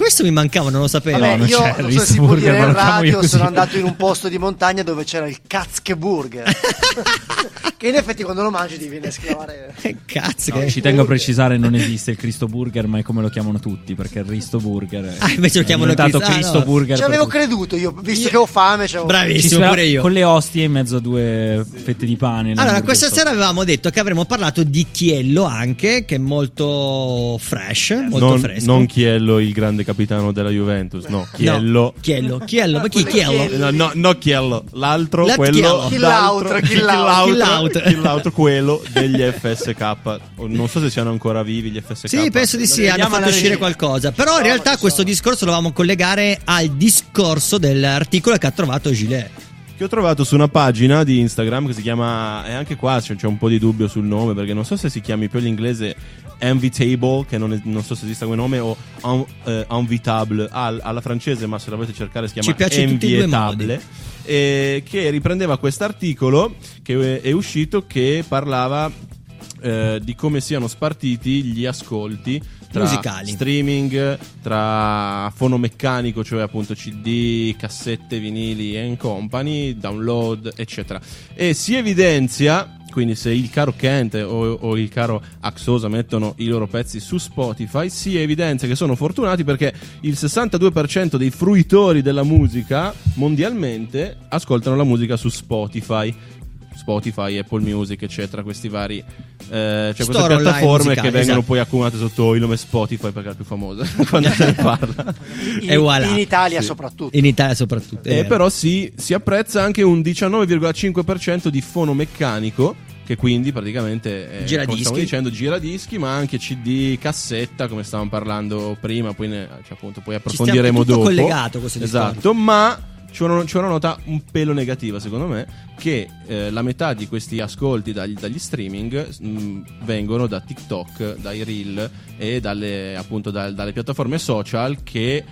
Questo mi mancava, non lo sapevo.
Vabbè,
non
io non so se si può
Risburger,
dire
ma
in
io
radio, sono andato in un posto di montagna dove c'era il Katzkeburger. che in effetti quando lo mangi ti viene a esclamare.
Cazzo,
No,
che...
ci tengo a precisare non esiste il Cristo Burger, ma è come lo chiamano tutti, perché il Risto Burger è
Ah, invece lo chiamano
diventato
Cristo- ah,
Cristo
no.
Burger.
Ci avevo creduto io, visto che ho fame. c'avevo-
Bravissimo, pure io.
Con le ostie in mezzo a due fette di pane.
Allora, questa sera avevamo detto che avremmo parlato di Chiello anche, che è molto fresh, molto
Non,
fresco.
non Chiello, il grande capitano della Juventus, no, Chiello.
Chiello, Chiello, ma chi Chiello?
No, no, no Chiello, l'altro,
L'altro
quello,
chi chi l'altro.
l'altro, chi l'altro, quello degli FSK. Non so se siano ancora vivi gli FSK.
Sì, penso di sì, hanno fatto uscire
regia.
qualcosa. Però in realtà questo discorso lo volevamo collegare al discorso dell'articolo che ha trovato Gilet.
Che ho trovato su una pagina di Instagram che si chiama, e anche qua c'è, c'è un po' di dubbio sul nome perché non so se si chiami più all'inglese Invitable, che non, è- non so se esista come nome, o un, eh, Invitable al- alla francese, ma se la volete cercare si chiama
e modi.
eh, che riprendeva quest'articolo che è uscito che parlava eh, di come siano spartiti gli ascolti tra
Musicali.
streaming, tra fonomeccanico, cioè appunto CD, cassette, vinili and company, download, eccetera. E si evidenzia, quindi se il caro Kent o, o il caro Axosa mettono i loro pezzi su Spotify, si evidenzia che sono fortunati perché il 62% dei fruitori della musica mondialmente ascoltano la musica su Spotify. Spotify, Apple Music, eccetera, questi vari eh, cioè queste piattaforme
musicali,
che vengono
esatto.
poi accumulate sotto il nome Spotify perché è la più famosa quando se ne parla.
In,
E voilà.
in Italia
Sì.
soprattutto.
In Italia soprattutto.
E
vero.
però si, si apprezza anche un 19,5% di fono meccanico che quindi praticamente eh,
Gira
come stavo
dischi.
dicendo giradischi ma anche CD, cassetta come stavamo parlando prima poi, ne- cioè, appunto, poi approfondiremo
tutto
dopo
collegato questo
esatto
discorso.
ma c'è una, c'è una nota un pelo negativa secondo me che eh, la metà di questi ascolti dagli, dagli streaming mh, vengono da TikTok, dai reel e dalle, appunto da- dalle piattaforme social che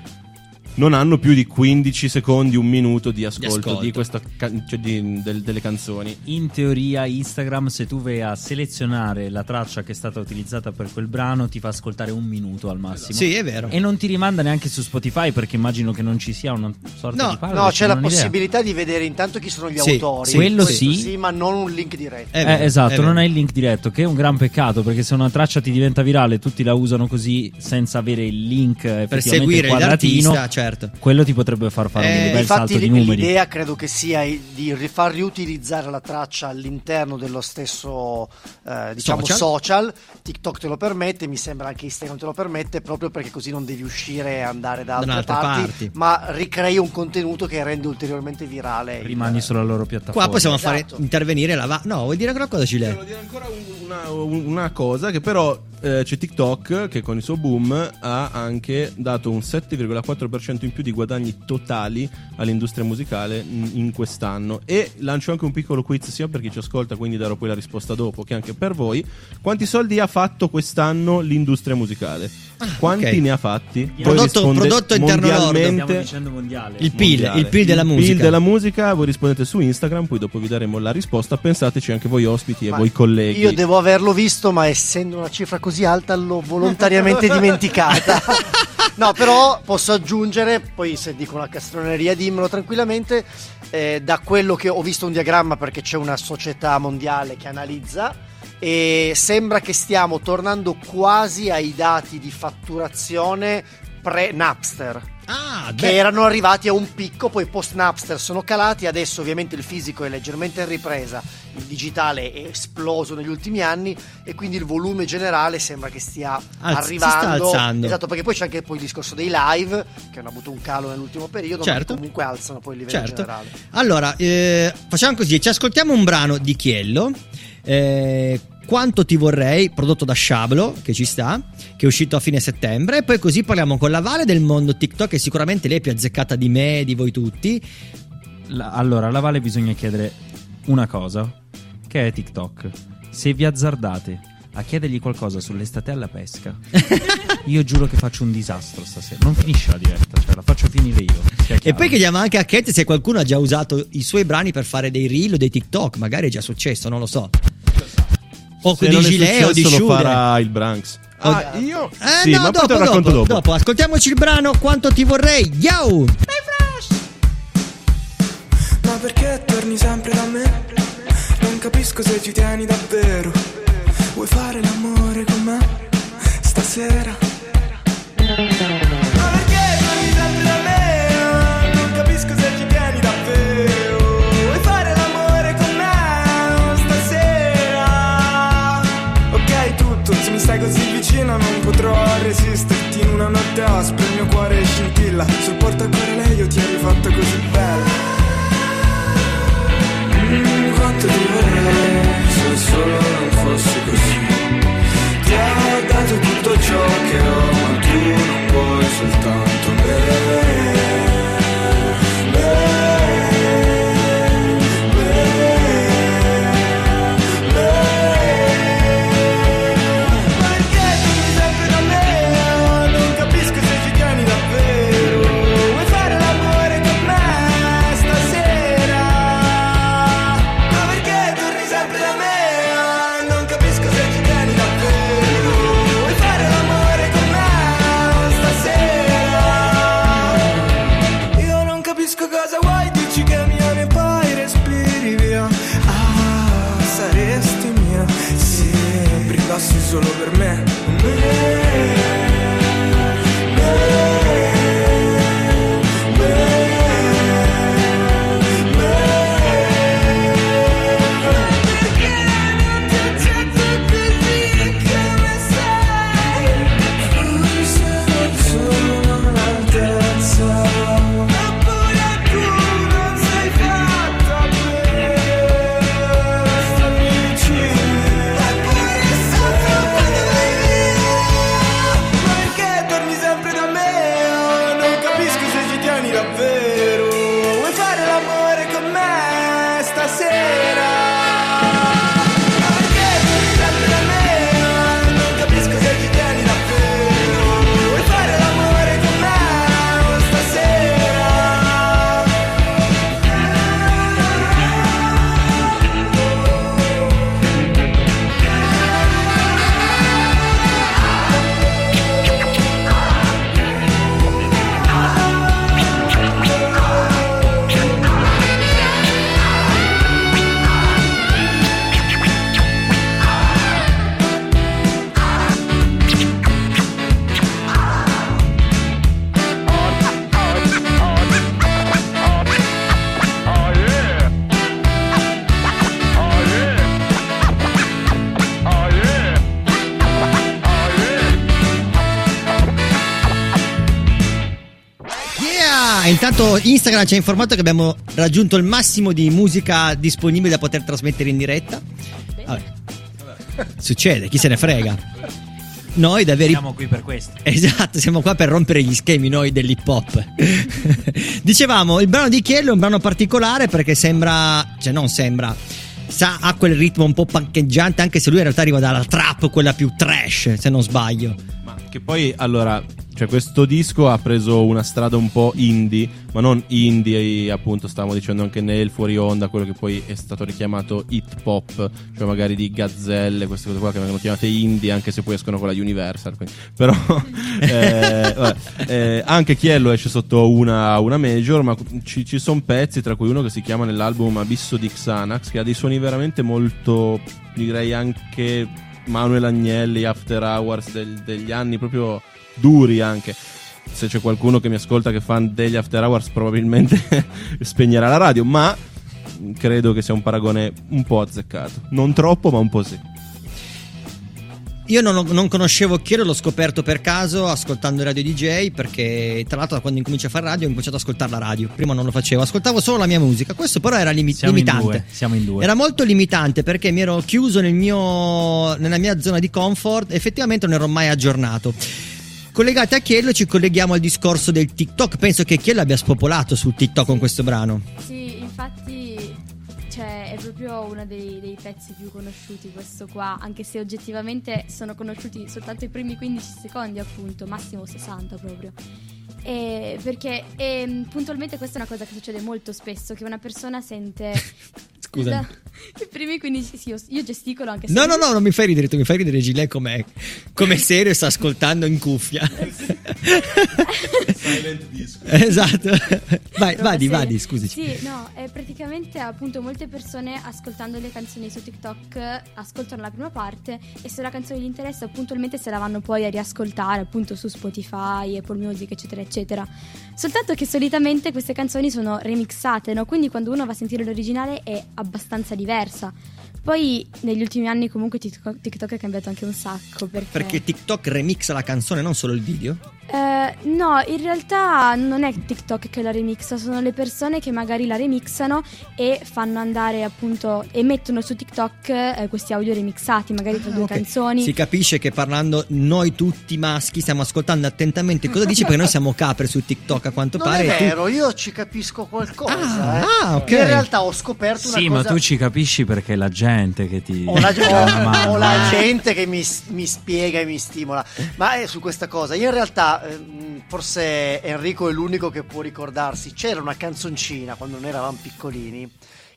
non hanno più di 15 secondi, un minuto di ascolto di,
ascolto.
questa ca- cioè di- del- delle canzoni.
In teoria Instagram se tu vai a selezionare la traccia che è stata utilizzata per quel brano ti fa ascoltare un minuto al massimo.
Sì, è vero.
E non ti rimanda neanche su Spotify perché immagino che non ci sia una sorta
No,
di palla.
no, c'è la
ho idea.
possibilità di vedere intanto chi sono gli
Sì,
autori.
sì, quello
Questo
sì.
ma non un link diretto.
Eh, esatto, non hai il link diretto, che è un gran peccato perché se una traccia ti diventa virale tutti la usano così senza avere il link effettivamente
seguire
quadratino,
l'artista, certo.
quello ti potrebbe far fare un bel
Eh, Infatti
salto di numeri.
l'idea credo che sia di ri- far riutilizzare la traccia all'interno dello stesso eh, diciamo
Social.
social. TikTok te lo permette, mi sembra anche Instagram te lo permette, proprio perché così non devi uscire e andare da altre,
altre
parti,
parti.
ma ricrei un contenuto che rende ulteriormente virale. il-
Rimani sulla loro piattaforma.
Qua possiamo
Esatto.
fare intervenire la va- No, vuoi dire qualcosa, Cile?
Una, una cosa che però eh, c'è TikTok che con il suo boom ha anche dato un 7,4% in più di guadagni totali all'industria musicale in quest'anno. E lancio anche un piccolo quiz sia per chi ci ascolta quindi darò poi la risposta dopo che anche per voi. Quanti soldi ha fatto quest'anno l'industria musicale quanti
ok.
ne ha fatti Voi
Prodotto- prodotto interno lordo.
mondialmente
Stiamo dicendo mondiale.
Il PIL,
mondiale.
il PIL della
Il
musica.
PIL della musica, voi rispondete su Instagram, poi dopo vi daremo la risposta. Pensateci anche voi ospiti e
Ma
voi colleghi.
Io devo averlo visto, ma essendo una cifra così alta l'ho volontariamente dimenticata. No, però posso aggiungere, poi se dico una castroneria dimmelo tranquillamente, eh, da quello che ho visto un diagramma perché c'è una società mondiale che analizza e sembra che stiamo tornando quasi ai dati di fatturazione pre-Napster.
Ah,
che erano arrivati a un picco, poi post Napster sono calati, adesso ovviamente il fisico è leggermente in ripresa, il digitale è esploso negli ultimi anni e quindi il volume generale sembra che stia
Alz- si sta
arrivando.
alzando.
Esatto, perché poi c'è anche poi il discorso dei live che hanno avuto un calo nell'ultimo periodo, ma
Certo.
che comunque alzano poi il livello
Certo.
generale.
Allora, eh, facciamo così: ci ascoltiamo un brano di Chiello. Eh, quanto ti vorrei, prodotto da Sciablo, che ci sta, che è uscito a fine settembre. E poi così parliamo con la Vale del mondo TikTok, che sicuramente lei è più azzeccata di me, di voi tutti.
La- allora, alla Vale bisogna chiedere una cosa, che è TikTok. Se vi azzardate a chiedergli qualcosa sull'estate alla pesca, io giuro che faccio un disastro stasera. Non finisce la diretta, cioè la faccio finire io.
E poi chiediamo anche a Kate se qualcuno ha già usato i suoi brani per fare dei reel o dei TikTok. Magari è già successo, non lo so. O
Se
di Gilet o di
successo, lo farà il Branks.
O-
Ah, io
Eh,
sì,
no,
ma
dopo,
poi te lo racconto
dopo,
dopo.
Ascoltiamoci il brano Quanto ti vorrei. Yo!
Ma perché torni sempre da me? Non capisco se ci tieni davvero. Vuoi fare l'amore
Intanto Instagram ci ha informato che abbiamo raggiunto il massimo di musica disponibile da poter trasmettere in diretta. Vabbè. Succede, chi se ne frega. Noi da veri
Siamo qui per questo.
Esatto, siamo qua per rompere gli schemi noi dell'hip hop. Dicevamo, il brano di Chiello è un brano particolare perché sembra, cioè non sembra, sa, ha quel ritmo un po' pancheggiante anche se lui in realtà arriva dalla trap, quella più trash, se non sbaglio.
Che poi, allora, cioè questo disco ha preso una strada un po' indie, ma non indie, appunto, stavamo dicendo anche nel fuori onda, quello che poi è stato richiamato hip hop, cioè magari di gazzelle, queste cose qua che vengono chiamate indie, anche se poi escono con la Universal. quindi- Però eh, vabbè, eh, anche Chiello esce sotto una, una major, ma ci, ci sono pezzi, tra cui uno che si chiama nell'album Abisso di Xanax, che ha dei suoni veramente molto, direi anche Manuel Agnelli, After Hours del- degli anni proprio duri anche. Se c'è qualcuno che mi ascolta che è fan degli After Hours probabilmente spegnerà la radio, ma credo che sia un paragone un po' azzeccato. Non troppo, ma un po' sì.
Io non, non conoscevo Chiero, l'ho scoperto per caso ascoltando Radio DJ perché tra l'altro da quando incomincio a fare radio ho cominciato ad ascoltare la radio. Prima non lo facevo, ascoltavo solo la mia musica. Questo però era limi-
Siamo in
limitante.
due, siamo in due.
Era molto limitante perché mi ero chiuso nel mio, nella mia zona di comfort e effettivamente non ero mai aggiornato. Collegati a Chiello ci colleghiamo al discorso del TikTok. Penso che Chiello abbia spopolato sul TikTok con questo brano.
Sì, infatti cioè, è proprio uno dei, dei pezzi più conosciuti questo qua, anche se oggettivamente sono conosciuti soltanto i primi 15 secondi appunto, massimo 60 proprio. E perché ehm, puntualmente questa è una cosa che succede molto spesso, che una persona sente...
Scusami.
Da- I primi 15... Sì, io, io gesticolo anche se...
No, no, no, non mi fai ridere, tu mi fai ridere Gilet come, come serio e sta ascoltando in cuffia. esatto. Vai,
Roba
vadi,
seria.
vadi, scusaci.
Sì, no, è praticamente appunto molte persone ascoltando le canzoni su TikTok ascoltano la prima parte e se la canzone gli interessa puntualmente se la vanno poi a riascoltare appunto su Spotify, Apple Music eccetera eccetera. Soltanto che solitamente queste canzoni sono remixate, no? Quindi quando uno va a sentire l'originale è abbastanza diversa. Poi negli ultimi anni comunque TikTok, TikTok è cambiato anche un sacco perché...
Perché TikTok remixa la canzone, non solo il video.
Eh, no, in realtà non è TikTok che la remixa, sono le persone che magari la remixano e fanno andare appunto e mettono su TikTok eh, questi audio remixati, magari tra due
Ah, Ok.
canzoni.
Si capisce che parlando noi tutti maschi stiamo ascoltando attentamente cosa dici perché noi siamo capre su TikTok a quanto
Non
pare.
è
e tu-
vero, io ci capisco qualcosa. eh.
ah, ok.
In realtà ho scoperto una
Sì,
cosa.
ma tu ci capisci perché la gente che ti
Ho la, ho- ho la gente che mi, mi spiega e mi stimola. Ma è su questa cosa. Io in realtà, ehm, forse Enrico è l'unico che può ricordarsi. C'era una canzoncina quando noi eravamo piccolini.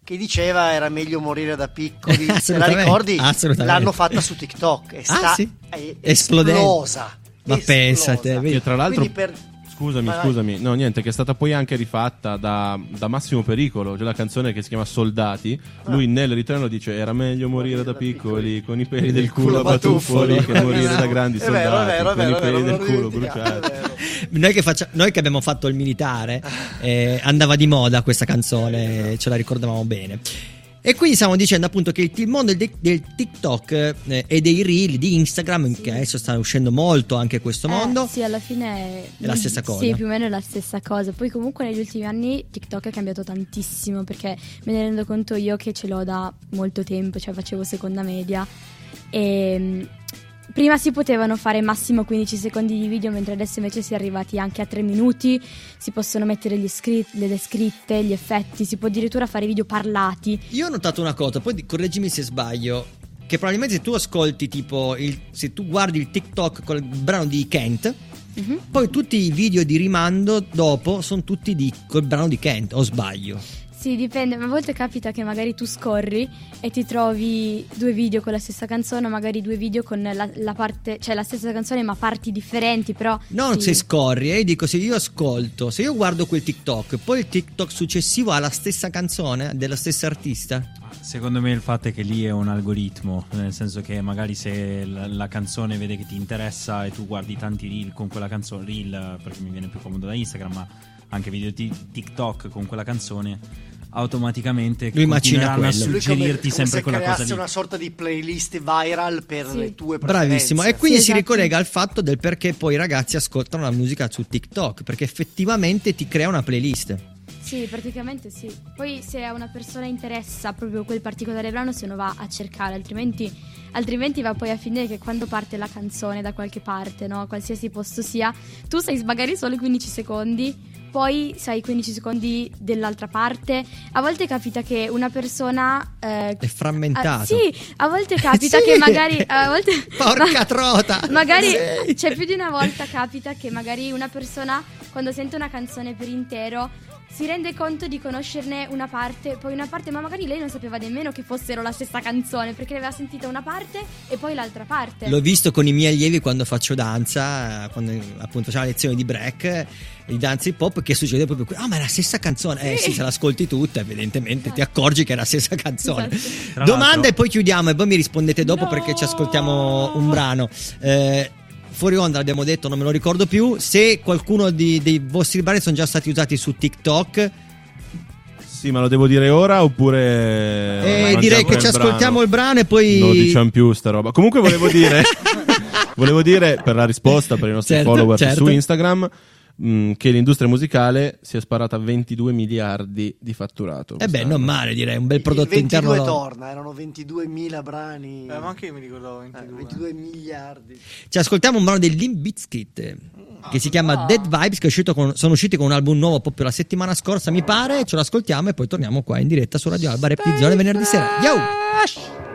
Che diceva era meglio morire da piccoli. Se la ricordi? L'hanno fatta su TikTok. E
Ah,
sta,
sì?
è
Esplodendo.
esplosa.
Ma pensa a te, vedi?
Che tra l'altro,
Quindi per-
Scusami,
Vai, vai.
scusami. No, niente, che è stata poi anche rifatta da, da Massimo Pericolo. C'è la canzone che si chiama Soldati.
Ah.
Lui nel ritorno dice: Era meglio morire da piccoli con i peli del culo a batuffoli che morire da grandi
È vero,
soldati
è vero, è
con i
vero,
peli
vero,
del culo bruciati.
Noi che, faccia- noi che abbiamo fatto il militare, eh, andava di moda questa canzone, ce la ricordavamo bene. E quindi stiamo dicendo appunto che il, mondo del, del TikTok eh, e dei reel di Instagram, che adesso sta uscendo molto anche questo
Eh,
mondo,
sì, alla fine
È la stessa cosa.
Sì, più o meno è la stessa cosa. Poi comunque negli ultimi anni TikTok è cambiato tantissimo perché me ne rendo conto io che ce l'ho da molto tempo, cioè facevo seconda media e mm, prima si potevano fare massimo 15 secondi di video, mentre adesso invece si è arrivati anche a 3 minuti, si possono mettere gli scri- le descritte, gli effetti, si può addirittura fare video parlati.
Io ho notato una cosa, poi correggimi se sbaglio. Che probabilmente se tu ascolti tipo il, se tu guardi il TikTok con il brano di Kent,
Mhm.
poi tutti i video di rimando dopo sono tutti di, col brano di Kent, o sbaglio?
Sì, dipende, ma a volte capita che magari tu scorri e ti trovi due video con la stessa canzone, o magari due video con la, la parte, cioè la stessa canzone ma parti differenti, però
Non
sì.
se scorri, eh, dico se io ascolto, se io guardo quel TikTok, poi il TikTok successivo ha la stessa canzone della stessa artista.
Secondo me il fatto è che lì è un algoritmo, nel senso che magari se la, la canzone vede che ti interessa e tu guardi tanti reel con quella canzone, reel perché mi viene più comodo da Instagram, ma anche video di TikTok con quella canzone, automaticamente
Lui macina
continueranno a
quello.
Lui come-
suggerirti
come
sempre
se
quella cosa lì.
una sorta di playlist viral per
Sì.
le tue preferenze.
Bravissimo, e quindi
Sì,
si
esatto.
ricollega al fatto del perché poi i ragazzi ascoltano la musica su TikTok, perché effettivamente ti crea una playlist.
Sì, praticamente sì. Poi se a una persona interessa proprio quel particolare brano se lo va a cercare, altrimenti, altrimenti va poi a finire che quando parte la canzone da qualche parte, no? qualsiasi posto sia, tu sai magari solo i 15 secondi, poi sai i 15 secondi dell'altra parte. A volte capita che una persona... eh,
È frammentato.
Ah, sì, a volte capita
Sì.
che magari. A volte,
Porca trota!
Magari
Sì.
cioè, più di una volta capita che magari una persona, quando sente una canzone per intero, si rende conto di conoscerne una parte, poi una parte, ma magari lei non sapeva nemmeno che fossero la stessa canzone, perché ne aveva sentita una parte e poi l'altra parte.
L'ho visto con i miei allievi quando faccio danza, quando appunto c'è la lezione di break, di danza hip hop, che succede proprio qui. Ah, ma è la stessa canzone. Eh sì, se l'ascolti tutta, evidentemente ti accorgi che è la stessa canzone.
Tra
Domanda e poi chiudiamo e voi mi rispondete dopo perché ci ascoltiamo un brano. Eh, fuori onda l'abbiamo detto, non me lo ricordo più. Se qualcuno di- dei vostri brani sono già stati usati su TikTok,
Sì, ma lo devo dire ora oppure.
eh, direi che ci ascoltiamo il brano e poi.
Non diciamo più sta roba. Comunque volevo dire, volevo dire per la risposta per i nostri
Certo,
follower
certo.
su Instagram mh, che l'industria musicale si è sparata 22 miliardi di fatturato.
Eh beh, non male direi, un bel
Il
prodotto
22
interno.
torna, erano 22.000 brani.
Eh, ma anche io mi ricordavo 22.
22 miliardi.
Ci ascoltiamo un brano del Limp Bizkit che si chiama Dead Vibes che è uscito con- sono usciti con un album nuovo proprio la settimana scorsa mi pare ce lo ascoltiamo e poi torniamo qua in diretta su Radio Alba Zone venerdì sera yo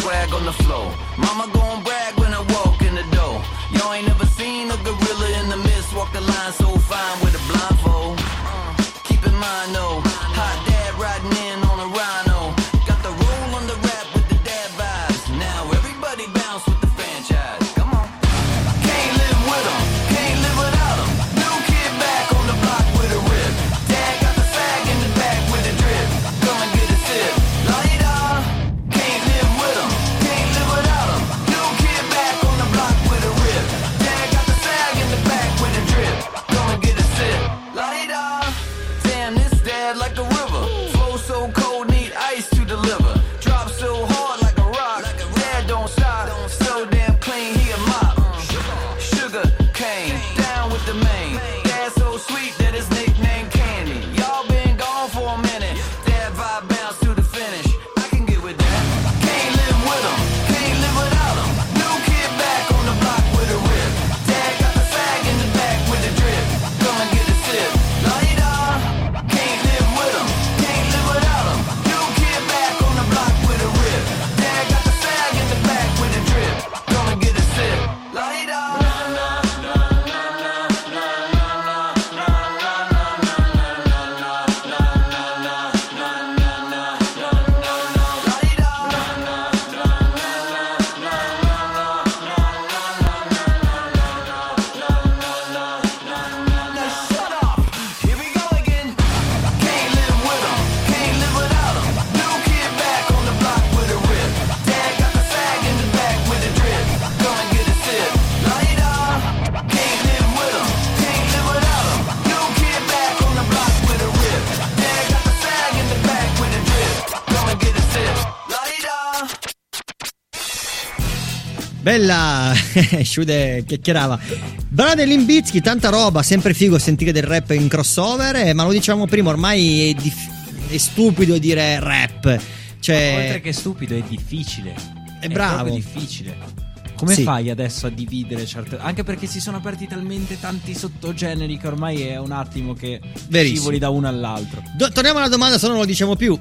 swag on the floor. Mama gon' brag when I walk in the door. Y'all ain't never seen a gorilla in the mist walk the line so fine with a blindfold.
Sciude chiacchierava. Brano dell'Imbizchi, tanta roba, sempre figo sentire del rap in crossover, eh, ma lo diciamo prima, ormai è, dif- è stupido dire rap. Cioè,
Oltre che stupido, è difficile. È,
bravo.
proprio difficile. Come
Sì.
fai adesso a dividere certe. Anche perché si sono aperti talmente tanti sottogeneri che ormai è un attimo che
Verissimo.
scivoli da uno all'altro.
Do- torniamo alla domanda, se no non lo diciamo più.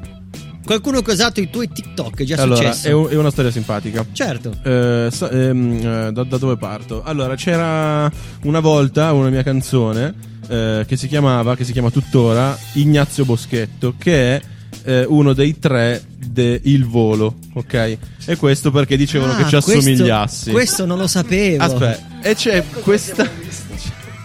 Qualcuno che ha usato i tuoi TikTok, è già
allora,
successo?
è, un- è una storia simpatica.
Certo.
Eh, sa- ehm, eh, da, da dove parto? Allora, c'era una volta una mia canzone eh, che si chiamava, che si chiama tuttora, Ignazio Boschetto, che è eh, uno dei tre de Il Volo, ok? E questo perché dicevano
Ah,
che ci
questo-
assomigliassi.
Questo non lo sapevo.
Aspetta, e c'è questa.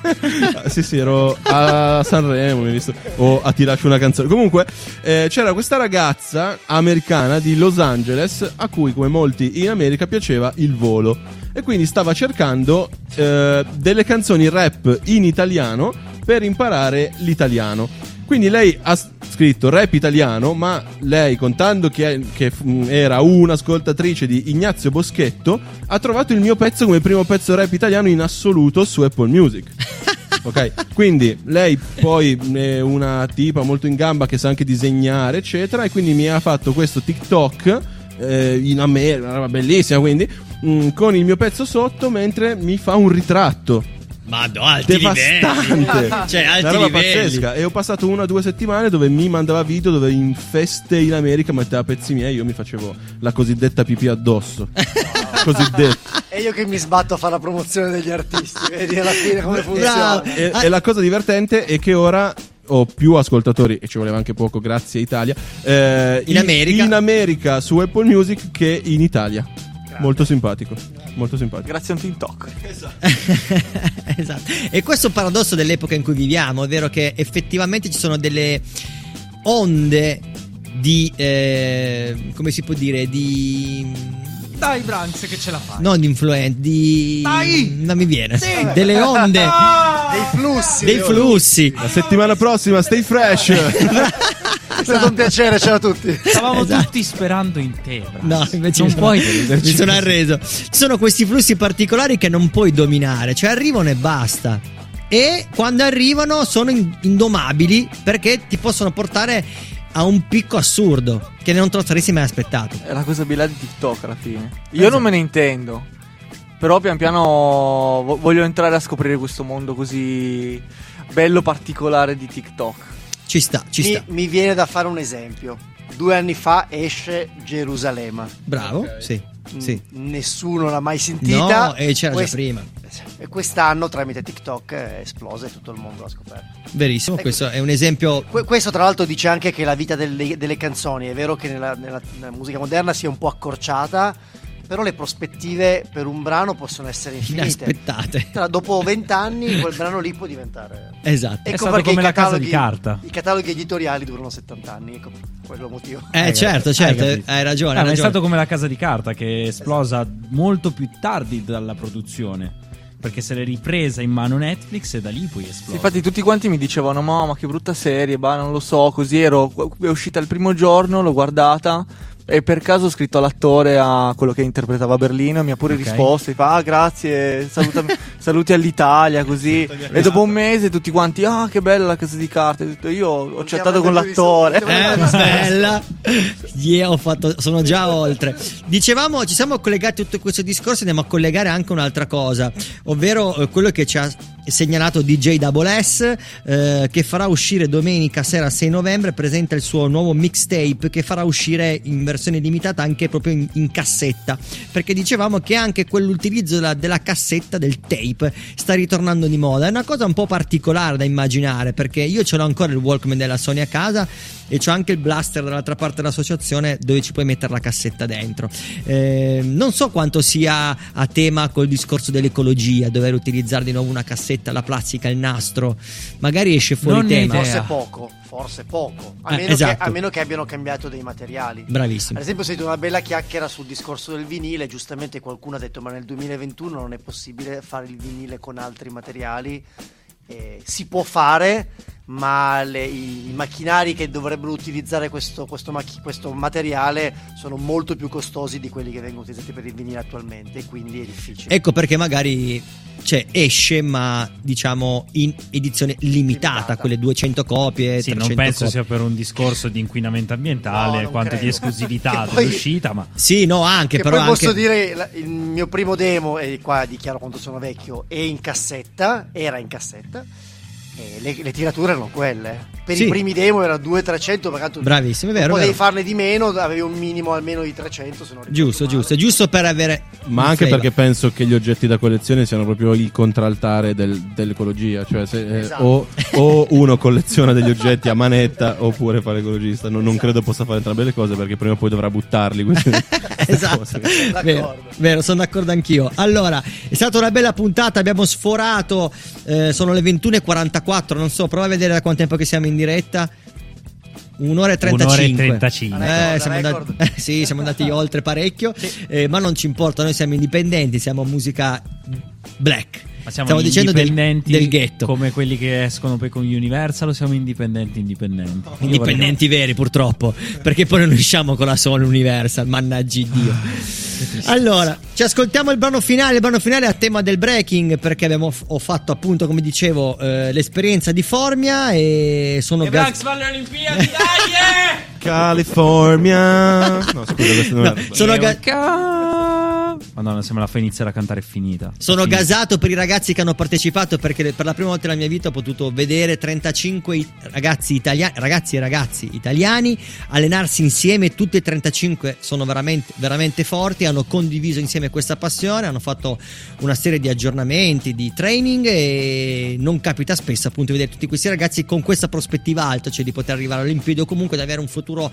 Sì, sì, ero a Sanremo, mi hai visto. O a Ti lascio una canzone. Comunque, eh, c'era questa ragazza americana di Los Angeles a cui, come molti in America, piaceva il volo. E quindi stava cercando eh, delle canzoni rap in italiano per imparare l'italiano. Quindi lei ha scritto rap italiano, ma lei, contando che, che, era un'ascoltatrice di Ignazio Boschetto, ha trovato il mio pezzo come primo pezzo rap italiano in assoluto su Apple Music. Ok, quindi lei poi è una tipa molto in gamba che sa anche disegnare, eccetera, e quindi mi ha fatto questo TikTok eh, in America, bellissima, quindi mm, con il mio pezzo sotto mentre mi fa un ritratto.
Ma no, alti
Devastante,
livelli. Cioè, alti
Una roba
livelli.
pazzesca. E ho passato una o due settimane dove mi mandava video dove in feste in America metteva pezzi miei. Io mi facevo la cosiddetta pipì addosso. cosiddetta.
E io che mi sbatto a fare la promozione degli artisti, vedi alla fine come funziona.
E, e la cosa divertente è che ora ho più ascoltatori, e ci voleva anche poco, grazie Italia. eh,
In America.
in America su Apple Music che in Italia. Molto simpatico. Molto simpatico.
Grazie a un TikTok.
esatto. E questo è un paradosso dell'epoca in cui viviamo, ovvero che effettivamente ci sono delle onde di eh, come si può dire di
Dai, Branks, che ce la fai.
non di influenza di
Dai!
non mi viene
Sì.
delle onde
Dei flussi.
dei flussi
La settimana prossima, stay fresh.
È stato un piacere, ciao a tutti.
Stavamo
Esatto.
tutti sperando in te. Branks.
No, invece
non
mi sono,
puoi deluderci
mi sono arreso. Ci sono questi flussi particolari che non puoi dominare, cioè arrivano e basta. E quando arrivano sono in- indomabili perché ti possono portare a un picco assurdo che non te lo saresti mai aspettato.
È la cosa bella di TikTok alla fine. Io
Esatto.
non me ne intendo. Però pian piano vo- voglio entrare a scoprire questo mondo così bello particolare di TikTok.
Ci sta, ci
mi,
sta.
mi viene da fare un esempio. Due anni fa esce Gerusalemme.
Bravo, sì, sì.
N- Nessuno l'ha mai sentita.
No, e c'era già
Quest-
prima.
E quest'anno tramite TikTok è esplosa e tutto il mondo l'ha scoperto.
Verissimo,
Ecco.
questo è un esempio
Que- questo tra l'altro dice anche che la vita delle, delle canzoni è vero che nella, nella- nella musica moderna sia un po' accorciata, però le prospettive per un brano possono essere infinite.
inaspettate.
Tra- dopo vent'anni quel brano lì può diventare...
Esatto.
È
Ecco
stato
perché
come
i
la casa di
cataloghi-
carta.
I cataloghi editoriali durano 70 anni, ecco quello è il motivo.
Eh, certo, certo, hai, ragione.
Eh,
hai
ma è
ragione.
stato come la casa di carta che è esplosa molto più tardi dalla produzione. Perché se l'è ripresa in mano Netflix e da lì poi
Sì,
esplode.
infatti tutti quanti mi dicevano "Ma, ma che brutta serie, bah, non lo so", così ero è uscita il primo giorno, l'ho guardata e per caso ho scritto all'attore a quello che interpretava a Berlino e mi ha pure
Ok.
risposto, e fa "Ah, grazie, salutami- saluti all'Italia", così. E dopo un mese tutti quanti "Ah, che bella la casa di carta". Ho detto, Io ho chattato con l'attore.
Eh, bella. Yeah, ho fatto, sono già oltre. Dicevamo, ci siamo collegati a tutto questo discorso, andiamo a collegare anche un'altra cosa, ovvero eh, quello che ci ha segnalato DJ Double S, eh, che farà uscire domenica sera 6 novembre, presenta il suo nuovo mixtape che farà uscire in versione limitata anche proprio in, in cassetta, perché dicevamo che anche quell'utilizzo della, della cassetta, del tape, sta ritornando di moda. È una cosa un po' particolare da immaginare, perché io ce l'ho ancora il Walkman della Sony a casa e c'ho anche il blaster dall'altra parte dell'associazione dove ci puoi mettere la cassetta dentro. Eh, non so quanto sia a tema col discorso dell'ecologia, dover utilizzare di nuovo una cassetta, la plastica, il nastro, magari esce fuori
Non
tema.
Forse poco, forse poco. A,
Eh,
meno
esatto.
che, a meno che abbiano cambiato dei materiali.
Bravissimo.
Ad esempio, ho sentito una bella chiacchiera sul discorso del vinile. Giustamente qualcuno ha detto: Ma nel 2021 non è possibile fare il vinile con altri materiali. Eh, si può fare, ma le- i, i macchinari che dovrebbero utilizzare questo, questo macchi- questo materiale sono molto più costosi di quelli che vengono utilizzati per il vinile attualmente, quindi è difficile.
Ecco perché magari cioè, esce, ma diciamo in edizione limitata, quelle 200 copie.
Sì, non
300
penso
copie.
sia per un discorso di inquinamento ambientale
non
quanto di
credo.
esclusività
Che poi-
dell'uscita, ma
Sì, no, anche
Che
però
poi posso
anche-
dire il mio primo demo, e qua dichiaro quanto sono vecchio, è in cassetta, era in cassetta. E le, le tirature erano quelle. Per
Sì.
i primi demo era 200-300, perché
Bravissimo, è vero,
potevi
vero.
farne di meno, avevi un minimo almeno di 300, se non
Giusto, giusto, è giusto per avere.
Ma anche
flavor.
perché penso che gli oggetti da collezione siano proprio il contraltare del- dell'ecologia. Cioè, se, eh,
Esatto.
o, o uno colleziona degli oggetti a manetta oppure fa l'ecologista. Non, non credo possa fare entrambe le cose perché prima o poi dovrà buttarli.
Esatto,
cose.
vero, vero, sono d'accordo anch'io. Allora, è stata una bella puntata, abbiamo sforato, eh, sono le 21.44, non so, prova a vedere da quanto tempo che siamo in diretta. Un'ora e 35.
Un'ora e 35.
Eh, siamo andati, eh, sì, siamo andati oltre parecchio, eh, ma non ci importa, noi siamo indipendenti, siamo musica black.
Ma siamo
Stiamo dicendo del,
indipendenti
del ghetto.
come quelli che escono poi con Universal o siamo indipendenti indipendenti? Io
Indipendenti veri purtroppo, perché poi non usciamo con la Sony Universal, mannaggi Dio. Allora, ci ascoltiamo il brano finale, il brano finale è a tema del breaking perché abbiamo, ho fatto appunto, come dicevo, eh, l'esperienza di Formia e sono
vorrei-
gas-
Max va alle Olimpiadi, dai! eh!
California. No, scusa, questo non
No,
era-
sono ga-
Madonna, se me la fai iniziare a cantare è finita.
Sono
Finita.
gasato per i ragazzi che hanno partecipato perché per la prima volta nella mia vita ho potuto vedere 35 i- ragazzi italiani, ragazzi e ragazzi italiani allenarsi insieme, tutti e 35 sono veramente, veramente forti, hanno condiviso insieme questa passione, hanno fatto una serie di aggiornamenti, di training e non capita spesso appunto vedere tutti questi ragazzi con questa prospettiva alta, cioè di poter arrivare alle Olimpiadi o comunque di avere un futuro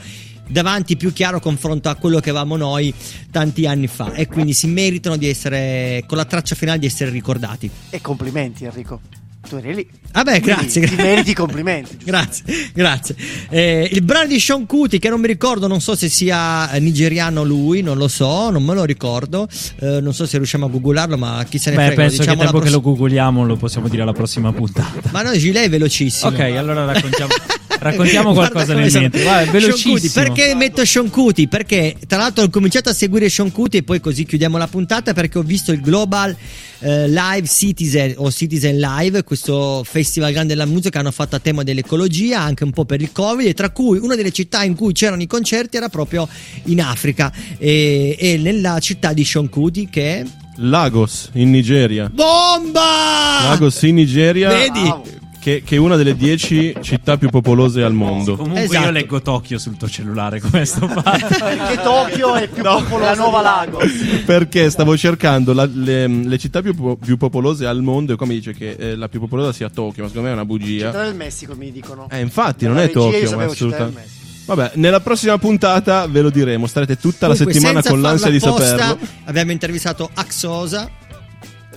davanti più chiaro confronto a quello che avevamo noi tanti anni fa e quindi si meritano di essere con la traccia finale di essere ricordati.
E complimenti Enrico. Tu eri lì.
Vabbè,
Quindi
grazie.
Ti meriti i complimenti.
Grazie, grazie. Eh, il brano di Sean Kuti, che non mi ricordo, non so se sia nigeriano lui, non lo so, non me lo ricordo. Eh, non so se riusciamo a googolarlo, ma chi se ne
Beh,
frega.
penso
diciamo
che
la
tempo che lo
pross-
googoliamo lo possiamo dire alla prossima puntata.
Ma no, Gilet è velocissimo.
Ok, allora raccontiamo, raccontiamo qualcosa nel
sono-
mentre. Vai, velocissimo.
Kuti, perché metto Sean Kuti? Perché tra l'altro ho cominciato a seguire Sean Kuti e poi così chiudiamo la puntata perché ho visto il Global eh, Live Citizen o Citizen Live, questo festival grande della musica che hanno fatto a tema dell'ecologia, anche un po' per il Covid, e tra cui una delle città in cui c'erano i concerti era proprio in Africa e, e nella città di Sean Kuti che è
Lagos in Nigeria.
Bomba!
Lagos in Nigeria.
Vedi?
Che, che è una delle dieci città più popolose al mondo.
Comunque
Esatto.
io leggo Tokyo sul tuo cellulare, come sto fatto?
Perché Tokyo è più popolosa la nuova lago.
Perché stavo cercando la- le, le città più, più popolose al mondo e come dice che eh, la più popolosa sia Tokyo, ma secondo me è una bugia.
Città del Messico mi dicono.
Eh, infatti, non
Dalla
è Tokyo, ma
sapevo Città del
assolutamente. Vabbè, nella prossima puntata ve lo diremo. Starete tutta la
Comunque,
settimana
senza
con l'ansia di saperlo.
Abbiamo intervistato Axosa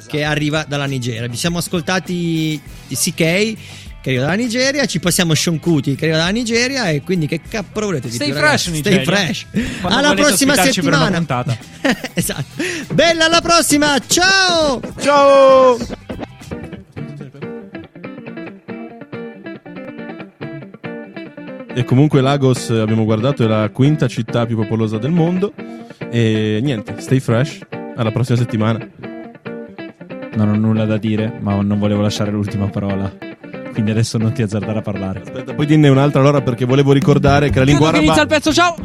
che arriva dalla Nigeria. Vi siamo ascoltati CK che arriva dalla Nigeria, ci passiamo Sean Kuti che arriva dalla Nigeria e quindi che cappro volete di
Stay
più,
fresh,
ragazzi?
Nigeria.
Stay fresh.
Quando
alla prossima settimana. esatto. Bella alla prossima. Ciao!
Ciao! E comunque Lagos, eh, abbiamo guardato, è la quinta città più popolosa del mondo. E niente, stay fresh. Alla prossima settimana.
Non ho nulla da dire, ma non volevo lasciare l'ultima parola. Quindi adesso non ti azzardare a parlare.
Aspetta, poi dinne un'altra allora perché volevo ricordare che la lingua araba.
inizia il pezzo, ciao!